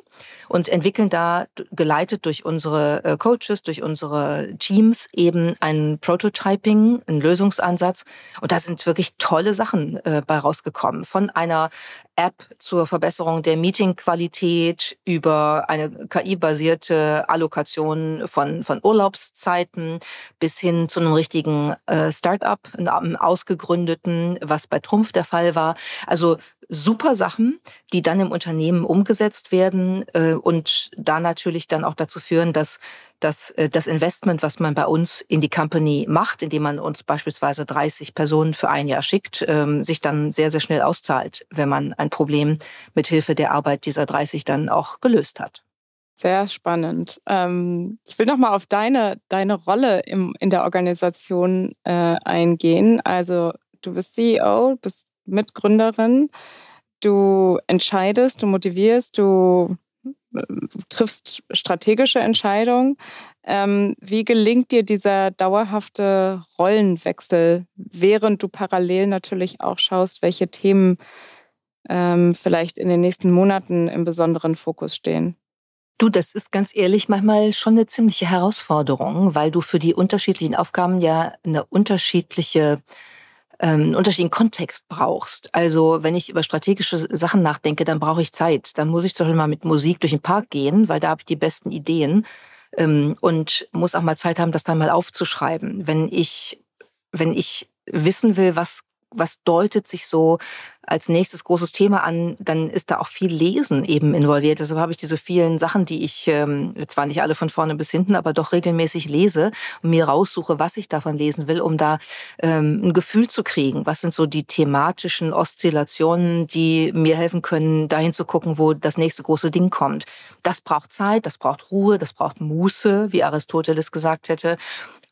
und entwickeln da, geleitet durch unsere äh, Coaches, durch unsere Teams, eben ein Prototyping, einen Lösungsansatz. Und da sind wirklich tolle Sachen äh, bei rausgekommen. Von einer App zur Verbesserung der Meetingqualität über eine KI-basierte Allokation von, von Urlaubszeiten bis hin zu einem richtigen äh, Start-up, einem ausgegründeten, was bei Trumpf der Fall war. Also super Sachen, die dann im Unternehmen umgesetzt werden äh, und da natürlich dann auch dazu führen, dass, dass äh, das Investment, was man bei uns in die Company macht, indem man uns beispielsweise 30 Personen für ein Jahr schickt, ähm, sich dann sehr, sehr schnell auszahlt, wenn man ein Problem mit Hilfe der Arbeit dieser 30 dann auch gelöst hat. Sehr spannend. Ähm, ich will noch mal auf deine, deine Rolle im, in der Organisation äh, eingehen. Also du bist CEO, bist Mitgründerin. Du entscheidest, du motivierst, du äh, triffst strategische Entscheidungen. Ähm, wie gelingt dir dieser dauerhafte Rollenwechsel, während du parallel natürlich auch schaust, welche Themen ähm, vielleicht in den nächsten Monaten im besonderen Fokus stehen? Du, das ist ganz ehrlich manchmal schon eine ziemliche Herausforderung, weil du für die unterschiedlichen Aufgaben ja eine unterschiedliche einen unterschiedlichen Kontext brauchst. Also wenn ich über strategische Sachen nachdenke, dann brauche ich Zeit. Dann muss ich zum Beispiel mal mit Musik durch den Park gehen, weil da habe ich die besten Ideen ähm, und muss auch mal Zeit haben, das dann mal aufzuschreiben. Wenn ich, wenn ich wissen will, was was deutet sich so als nächstes großes Thema an, dann ist da auch viel Lesen eben involviert. Deshalb habe ich diese vielen Sachen, die ich ähm, zwar nicht alle von vorne bis hinten, aber doch regelmäßig lese und mir raussuche, was ich davon lesen will, um da ähm, ein Gefühl zu kriegen. Was sind so die thematischen Oszillationen, die mir helfen können, dahin zu gucken, wo das nächste große Ding kommt. Das braucht Zeit, das braucht Ruhe, das braucht Muße, wie Aristoteles gesagt hätte.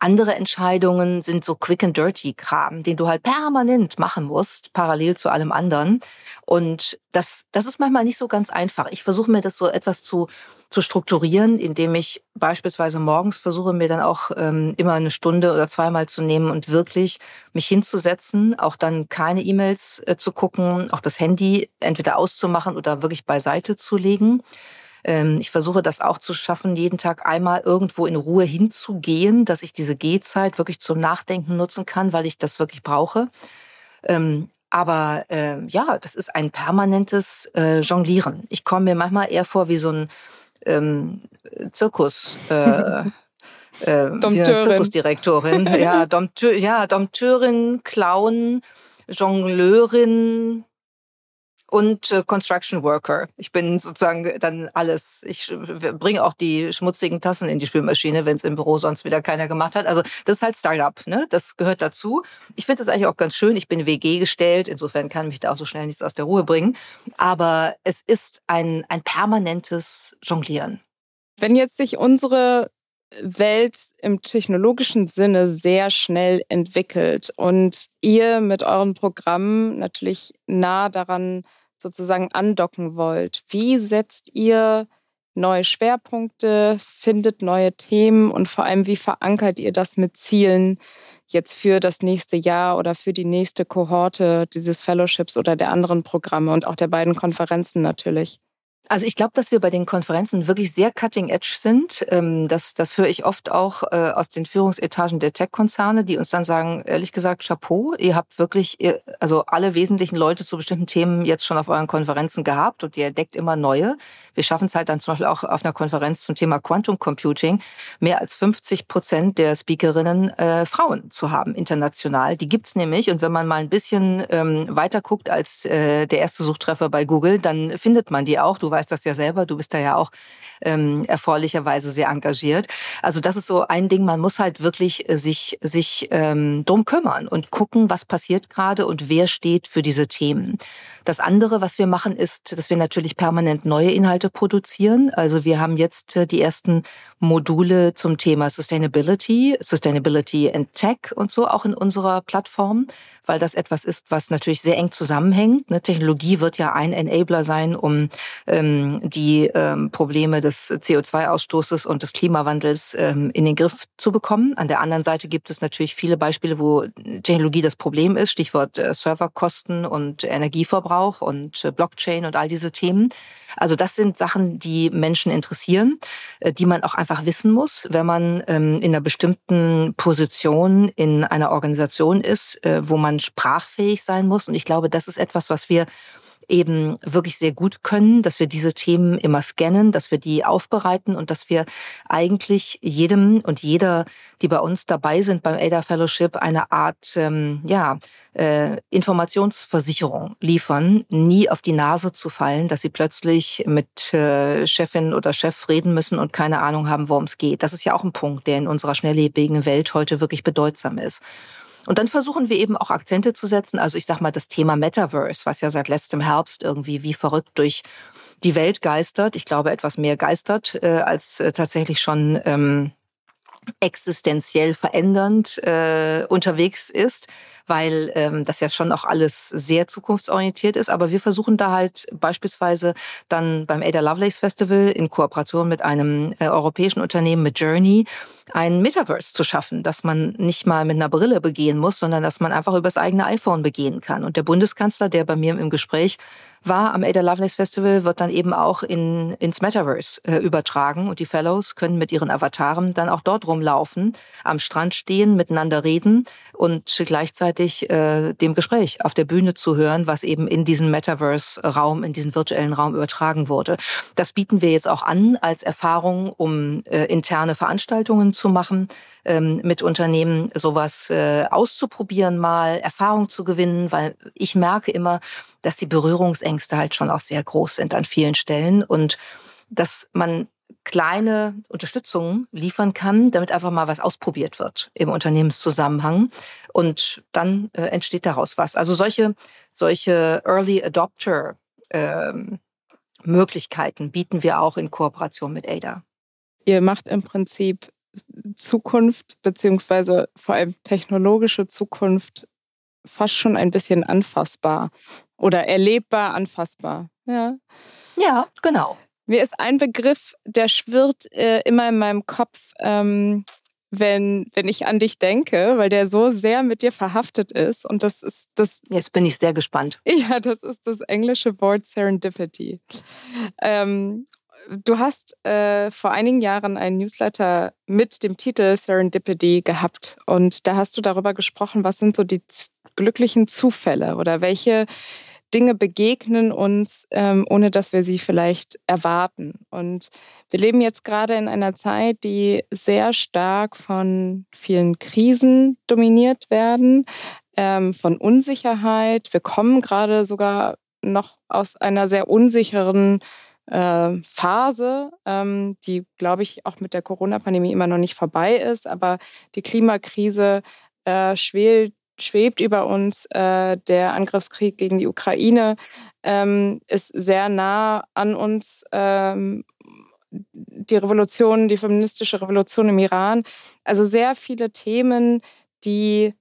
Andere Entscheidungen sind so quick and dirty Kram, den du halt permanent machen musst, parallel zu allem anderen. Und das, das ist manchmal nicht so ganz einfach. Ich versuche mir das so etwas zu, zu strukturieren, indem ich beispielsweise morgens versuche mir dann auch ähm, immer eine Stunde oder zweimal zu nehmen und wirklich mich hinzusetzen, auch dann keine E-Mails äh, zu gucken, auch das Handy entweder auszumachen oder wirklich beiseite zu legen. Ähm, ich versuche das auch zu schaffen, jeden Tag einmal irgendwo in Ruhe hinzugehen, dass ich diese Gehzeit wirklich zum Nachdenken nutzen kann, weil ich das wirklich brauche. Ähm, aber äh, ja, das ist ein permanentes äh, Jonglieren. Ich komme mir manchmal eher vor wie so ein ähm, Zirkus. Äh, äh, Zirkusdirektorin, ja, Dompteur, ja, Dompteurin, Clown, Jongleurin, und äh, Construction Worker. Ich bin sozusagen dann alles. Ich bringe auch die schmutzigen Tassen in die Spülmaschine, wenn es im Büro sonst wieder keiner gemacht hat. Also das ist halt Startup, ne? Das gehört dazu. Ich finde das eigentlich auch ganz schön. Ich bin WG gestellt, insofern kann mich da auch so schnell nichts aus der Ruhe bringen. Aber es ist ein, ein permanentes Jonglieren. Wenn jetzt sich unsere Welt im technologischen Sinne sehr schnell entwickelt und ihr mit euren Programmen natürlich nah daran sozusagen andocken wollt. Wie setzt ihr neue Schwerpunkte, findet neue Themen und vor allem, wie verankert ihr das mit Zielen jetzt für das nächste Jahr oder für die nächste Kohorte dieses Fellowships oder der anderen Programme und auch der beiden Konferenzen natürlich? Also ich glaube, dass wir bei den Konferenzen wirklich sehr cutting edge sind. Ähm, das, das höre ich oft auch äh, aus den Führungsetagen der Tech-Konzerne, die uns dann sagen, ehrlich gesagt, Chapeau, ihr habt wirklich also alle wesentlichen Leute zu bestimmten Themen jetzt schon auf euren Konferenzen gehabt und ihr entdeckt immer neue. Wir schaffen es halt dann zum Beispiel auch auf einer Konferenz zum Thema Quantum Computing, mehr als 50 Prozent der Speakerinnen äh, Frauen zu haben, international. Die gibt's nämlich und wenn man mal ein bisschen ähm, weiter guckt als äh, der erste Suchtreffer bei Google, dann findet man die auch. Du weißt das ja selber, du bist da ja auch ähm, erfreulicherweise sehr engagiert. Also das ist so ein Ding, man muss halt wirklich äh, sich, sich ähm, drum kümmern und gucken, was passiert gerade und wer steht für diese Themen. Das andere, was wir machen, ist, dass wir natürlich permanent neue Inhalte produzieren. Also wir haben jetzt äh, die ersten Module zum Thema Sustainability, Sustainability and Tech und so auch in unserer Plattform, weil das etwas ist, was natürlich sehr eng zusammenhängt. Ne, Technologie wird ja ein Enabler sein, um ähm, die ähm, Probleme des CO2-Ausstoßes und des Klimawandels ähm, in den Griff zu bekommen. An der anderen Seite gibt es natürlich viele Beispiele, wo Technologie das Problem ist. Stichwort äh, Serverkosten und Energieverbrauch und äh, Blockchain und all diese Themen. Also das sind Sachen, die Menschen interessieren, äh, die man auch einfach wissen muss, wenn man ähm, in einer bestimmten Position in einer Organisation ist, wo man sprachfähig sein muss. Und ich glaube, das ist etwas, was wir eben wirklich sehr gut können, dass wir diese Themen immer scannen, dass wir die aufbereiten und dass wir eigentlich jedem und jeder, die bei uns dabei sind beim ADA Fellowship, eine Art ähm, ja, äh, Informationsversicherung liefern, nie auf die Nase zu fallen, dass sie plötzlich mit äh, Chefin oder Chef reden müssen und keine Ahnung haben, worum es geht. Das ist ja auch ein Punkt, der in unserer schnelllebigen Welt heute wirklich bedeutsam ist. Und dann versuchen wir eben auch Akzente zu setzen. Also ich sag mal, das Thema Metaverse, was ja seit letztem Herbst irgendwie wie verrückt durch die Welt geistert. Ich glaube, etwas mehr geistert äh, als äh, tatsächlich schon ähm, existenziell verändernd äh, unterwegs ist, weil ähm, das ja schon auch alles sehr zukunftsorientiert ist. Aber wir versuchen da halt beispielsweise dann beim Ada Lovelace Festival in Kooperation mit einem äh, europäischen Unternehmen, mit Journey, ein Metaverse zu schaffen, dass man nicht mal mit einer Brille begehen muss, sondern dass man einfach übers eigene iPhone begehen kann. Und der Bundeskanzler, der bei mir im Gespräch war am Ada Lovelace Festival, wird dann eben auch in, ins Metaverse äh, übertragen und die Fellows können mit ihren Avataren dann auch dort rumlaufen, am Strand stehen, miteinander reden und gleichzeitig äh, dem Gespräch auf der Bühne zu hören, was eben in diesen Metaverse-Raum, in diesen virtuellen Raum übertragen wurde. Das bieten wir jetzt auch an als Erfahrung, um äh, interne Veranstaltungen zu machen ähm, mit Unternehmen, sowas äh, auszuprobieren, mal Erfahrung zu gewinnen, weil ich merke immer, dass die Berührungsängste halt schon auch sehr groß sind an vielen Stellen und dass man kleine Unterstützung liefern kann, damit einfach mal was ausprobiert wird im Unternehmenszusammenhang und dann äh, entsteht daraus was. Also solche solche Early Adopter ähm, Möglichkeiten bieten wir auch in Kooperation mit ADA. Ihr macht im Prinzip Zukunft beziehungsweise vor allem technologische Zukunft fast schon ein bisschen anfassbar oder erlebbar anfassbar. Ja. Ja, genau. Mir ist ein Begriff, der schwirrt äh, immer in meinem Kopf, ähm, wenn, wenn ich an dich denke, weil der so sehr mit dir verhaftet ist. Und das ist das. Jetzt bin ich sehr gespannt. Ja, das ist das englische Wort Serendipity. Ähm, du hast äh, vor einigen Jahren einen Newsletter mit dem Titel Serendipity gehabt. Und da hast du darüber gesprochen, was sind so die glücklichen Zufälle oder welche Dinge begegnen uns, ähm, ohne dass wir sie vielleicht erwarten. Und wir leben jetzt gerade in einer Zeit, die sehr stark von vielen Krisen dominiert werden, ähm, von Unsicherheit. Wir kommen gerade sogar noch aus einer sehr unsicheren äh, Phase, ähm, die, glaube ich, auch mit der Corona-Pandemie immer noch nicht vorbei ist. Aber die Klimakrise äh, schwelt schwebt über uns. Äh, der Angriffskrieg gegen die Ukraine ähm, ist sehr nah an uns. Ähm, die Revolution, die feministische Revolution im Iran. Also sehr viele Themen, die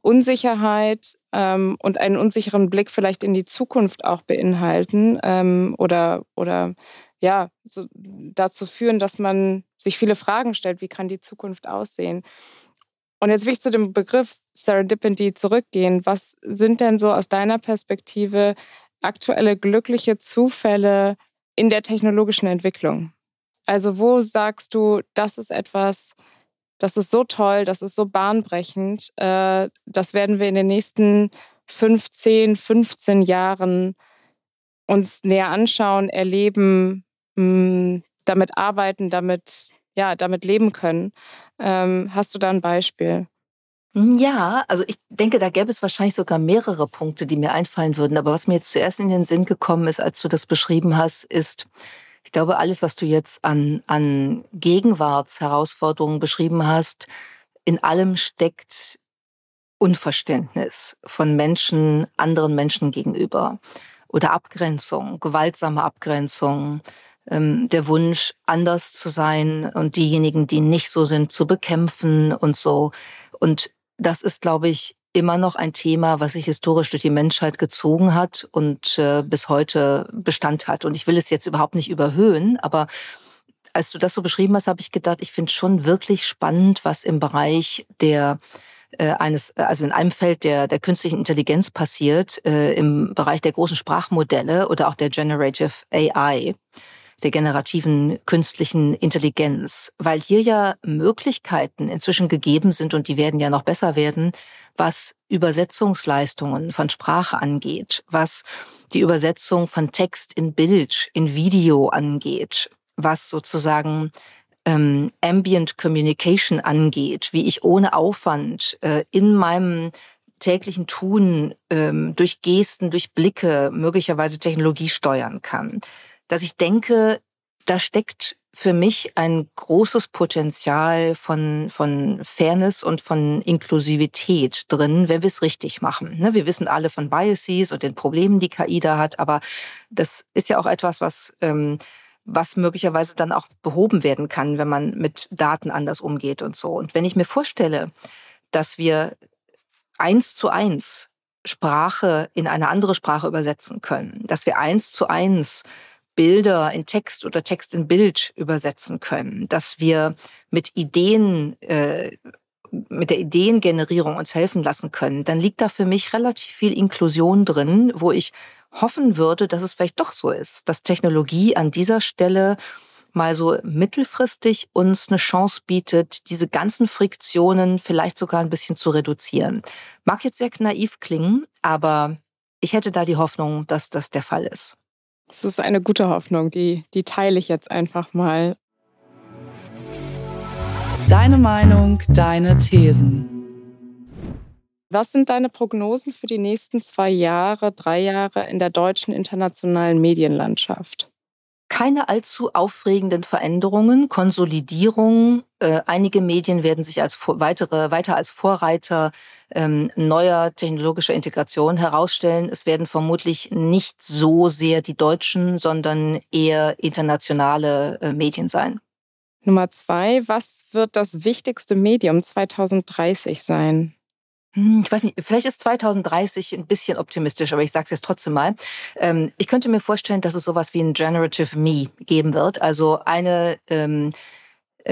Unsicherheit ähm, und einen unsicheren Blick vielleicht in die Zukunft auch beinhalten ähm, oder, oder ja, so dazu führen, dass man sich viele Fragen stellt, wie kann die Zukunft aussehen. Und jetzt will ich zu dem Begriff Serendipity zurückgehen. Was sind denn so aus deiner Perspektive aktuelle glückliche Zufälle in der technologischen Entwicklung? Also wo sagst du, das ist etwas, das ist so toll, das ist so bahnbrechend, äh, das werden wir in den nächsten 15, 15 Jahren uns näher anschauen, erleben, mh, damit arbeiten, damit ja, damit leben können. Ähm, hast du da ein Beispiel? Hm, ja, also ich denke, da gäbe es wahrscheinlich sogar mehrere Punkte, die mir einfallen würden. Aber was mir jetzt zuerst in den Sinn gekommen ist, als du das beschrieben hast, ist, ich glaube, alles, was du jetzt an, an Gegenwartsherausforderungen beschrieben hast, in allem steckt Unverständnis von Menschen, anderen Menschen gegenüber oder Abgrenzung, gewaltsame Abgrenzung, ähm, der Wunsch, anders zu sein und diejenigen, die nicht so sind, zu bekämpfen und so. Und das ist, glaube ich, immer noch ein Thema, was sich historisch durch die Menschheit gezogen hat und äh, bis heute Bestand hat. Und ich will es jetzt überhaupt nicht überhöhen, aber als du das so beschrieben hast, habe ich gedacht, ich finde schon wirklich spannend, was im Bereich der äh, eines, also in einem Feld der, der künstlichen Intelligenz passiert, äh, im Bereich der großen Sprachmodelle oder auch der Generative AI der generativen künstlichen Intelligenz, weil hier ja Möglichkeiten inzwischen gegeben sind und die werden ja noch besser werden, was Übersetzungsleistungen von Sprache angeht, was die Übersetzung von Text in Bild, in Video angeht, was sozusagen ähm, Ambient Communication angeht, wie ich ohne Aufwand äh, in meinem täglichen Tun ähm, durch Gesten, durch Blicke möglicherweise Technologie steuern kann dass ich denke, da steckt für mich ein großes Potenzial von, von Fairness und von Inklusivität drin, wenn wir es richtig machen. Ne, wir wissen alle von Biases und den Problemen, die KI da hat, aber das ist ja auch etwas, was, ähm, was möglicherweise dann auch behoben werden kann, wenn man mit Daten anders umgeht und so. Und wenn ich mir vorstelle, dass wir eins zu eins Sprache in eine andere Sprache übersetzen können, dass wir eins zu eins Bilder in Text oder Text in Bild übersetzen können, dass wir mit Ideen, äh, mit der Ideengenerierung uns helfen lassen können, dann liegt da für mich relativ viel Inklusion drin, wo ich hoffen würde, dass es vielleicht doch so ist, dass Technologie an dieser Stelle mal so mittelfristig uns eine Chance bietet, diese ganzen Friktionen vielleicht sogar ein bisschen zu reduzieren. Mag jetzt sehr naiv klingen, aber ich hätte da die Hoffnung, dass das der Fall ist. Das ist eine gute Hoffnung, die, die teile ich jetzt einfach mal. Deine Meinung, deine Thesen. Was sind deine Prognosen für die nächsten zwei Jahre, drei Jahre in der deutschen internationalen Medienlandschaft? keine allzu aufregenden Veränderungen, Konsolidierung. Äh, einige Medien werden sich als weitere, weiter als Vorreiter ähm, neuer technologischer Integration herausstellen. Es werden vermutlich nicht so sehr die deutschen, sondern eher internationale äh, Medien sein. Nummer zwei, was wird das wichtigste Medium 2030 sein? Hm, ich weiß nicht, vielleicht ist 2030 ein bisschen optimistisch, aber ich sage es jetzt trotzdem mal. Ähm, ich könnte mir vorstellen, dass es sowas wie ein Generative Me geben wird. Also eine ähm,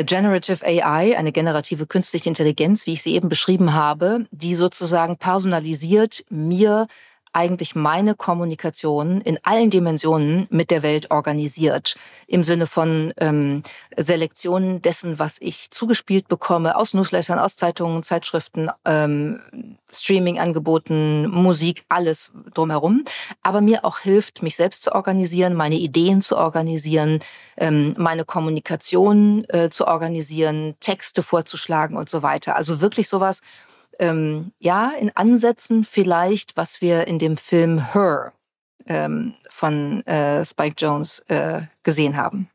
Generative AI, eine generative künstliche Intelligenz, wie ich sie eben beschrieben habe, die sozusagen personalisiert mir eigentlich meine Kommunikation in allen Dimensionen mit der Welt organisiert. Im Sinne von ähm, Selektion dessen, was ich zugespielt bekomme, aus Newslettern, aus Zeitungen, Zeitschriften, ähm, Streaming-Angeboten, Musik, alles drumherum. Aber mir auch hilft, mich selbst zu organisieren, meine Ideen zu organisieren, ähm, meine Kommunikation äh, zu organisieren, Texte vorzuschlagen und so weiter. Also wirklich sowas, ähm, ja, in Ansätzen vielleicht, was wir in dem Film Her ähm, von äh, Spike Jones äh, gesehen haben.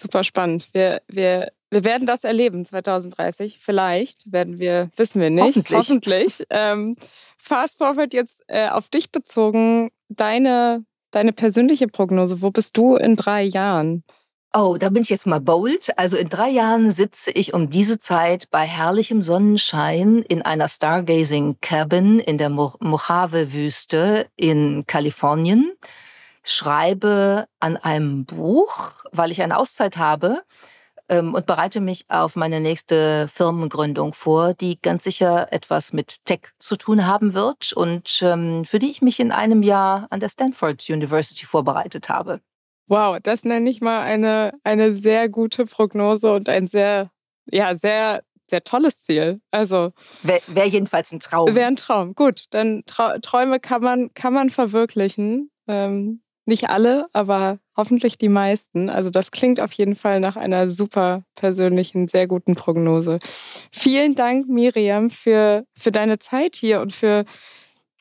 Super spannend. Wir, wir, wir werden das erleben 2030. Vielleicht werden wir, wissen wir nicht. Hoffentlich. Hoffentlich. Ähm, fast forward jetzt äh, auf dich bezogen, deine, deine persönliche Prognose. Wo bist du in drei Jahren? Oh, da bin ich jetzt mal bold. Also in drei Jahren sitze ich um diese Zeit bei herrlichem Sonnenschein in einer Stargazing Cabin in der Mojave-Wüste in Kalifornien, schreibe an einem Buch, weil ich eine Auszeit habe ähm, und bereite mich auf meine nächste Firmengründung vor, die ganz sicher etwas mit Tech zu tun haben wird und ähm, für die ich mich in einem Jahr an der Stanford University vorbereitet habe. Wow, das nenne ich mal eine, eine sehr gute Prognose und ein sehr, ja, sehr, sehr tolles Ziel. Also. Wäre wär jedenfalls ein Traum. Wäre ein Traum. Gut, dann Trau Träume kann man, kann man verwirklichen. Ähm, nicht alle, aber hoffentlich die meisten. Also das klingt auf jeden Fall nach einer super persönlichen, sehr guten Prognose. Vielen Dank, Miriam, für, für deine Zeit hier und für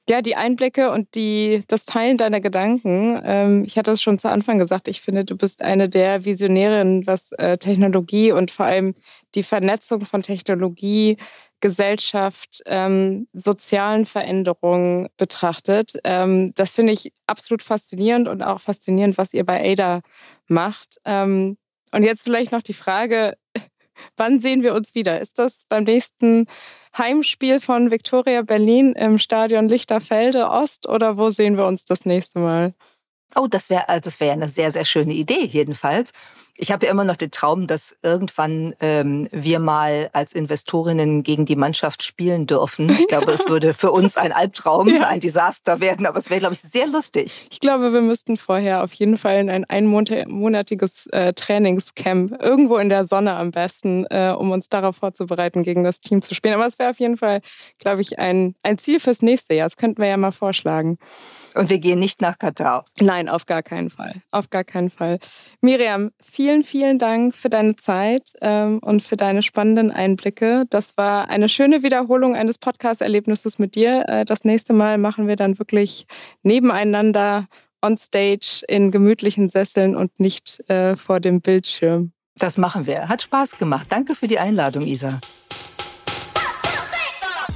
ja, die Einblicke und die, das Teilen deiner Gedanken. Ähm, ich hatte es schon zu Anfang gesagt, ich finde, du bist eine der Visionärinnen, was äh, Technologie und vor allem die Vernetzung von Technologie, Gesellschaft, ähm, sozialen Veränderungen betrachtet. Ähm, das finde ich absolut faszinierend und auch faszinierend, was ihr bei ADA macht. Ähm, und jetzt vielleicht noch die Frage, wann sehen wir uns wieder? Ist das beim nächsten Heimspiel von Viktoria Berlin im Stadion Lichterfelde Ost oder wo sehen wir uns das nächste Mal? Oh, das wäre äh, das wäre eine sehr, sehr schöne Idee jedenfalls. Ich habe ja immer noch den Traum, dass irgendwann ähm, wir mal als Investorinnen gegen die Mannschaft spielen dürfen. Ich glaube, es würde für uns ein Albtraum, ja. ein Desaster werden, aber es wäre, glaube ich, sehr lustig. Ich glaube, wir müssten vorher auf jeden Fall in ein einmonatiges äh, Trainingscamp irgendwo in der Sonne am besten, äh, um uns darauf vorzubereiten, gegen das Team zu spielen. Aber es wäre auf jeden Fall, glaube ich, ein, ein Ziel fürs nächste Jahr. Das könnten wir ja mal vorschlagen. Und wir gehen nicht nach Katar. Nein, auf gar keinen Fall. Auf gar keinen Fall. Miriam, vielen, vielen Dank für deine Zeit ähm, und für deine spannenden Einblicke. Das war eine schöne Wiederholung eines Podcast-Erlebnisses mit dir. Äh, das nächste Mal machen wir dann wirklich nebeneinander on stage in gemütlichen Sesseln und nicht äh, vor dem Bildschirm. Das machen wir. Hat Spaß gemacht. Danke für die Einladung, Isa.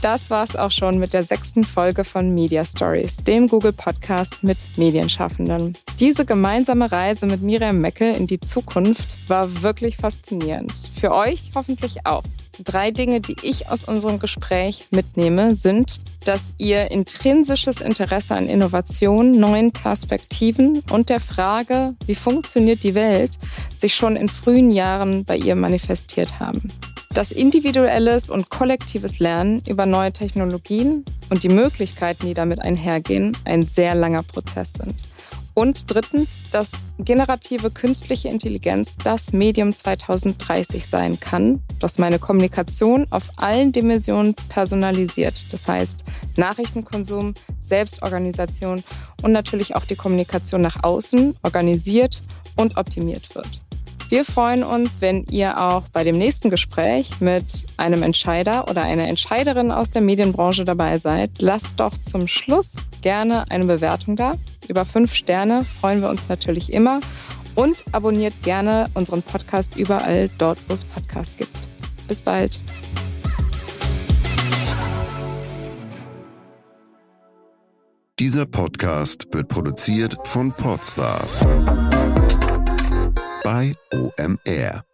Das war's auch schon mit der sechsten Folge von Media Stories, dem Google Podcast mit Medienschaffenden. Diese gemeinsame Reise mit Miriam Mecke in die Zukunft war wirklich faszinierend. Für euch hoffentlich auch. Drei Dinge, die ich aus unserem Gespräch mitnehme, sind, dass ihr intrinsisches Interesse an Innovation, neuen Perspektiven und der Frage, wie funktioniert die Welt, sich schon in frühen Jahren bei ihr manifestiert haben dass individuelles und kollektives Lernen über neue Technologien und die Möglichkeiten, die damit einhergehen, ein sehr langer Prozess sind. Und drittens, dass generative künstliche Intelligenz das Medium 2030 sein kann, das meine Kommunikation auf allen Dimensionen personalisiert. Das heißt Nachrichtenkonsum, Selbstorganisation und natürlich auch die Kommunikation nach außen organisiert und optimiert wird. Wir freuen uns, wenn ihr auch bei dem nächsten Gespräch mit einem Entscheider oder einer Entscheiderin aus der Medienbranche dabei seid. Lasst doch zum Schluss gerne eine Bewertung da. Über fünf Sterne freuen wir uns natürlich immer. Und abonniert gerne unseren Podcast überall dort, wo es Podcasts gibt. Bis bald. Dieser Podcast wird produziert von Podstars bei OMR.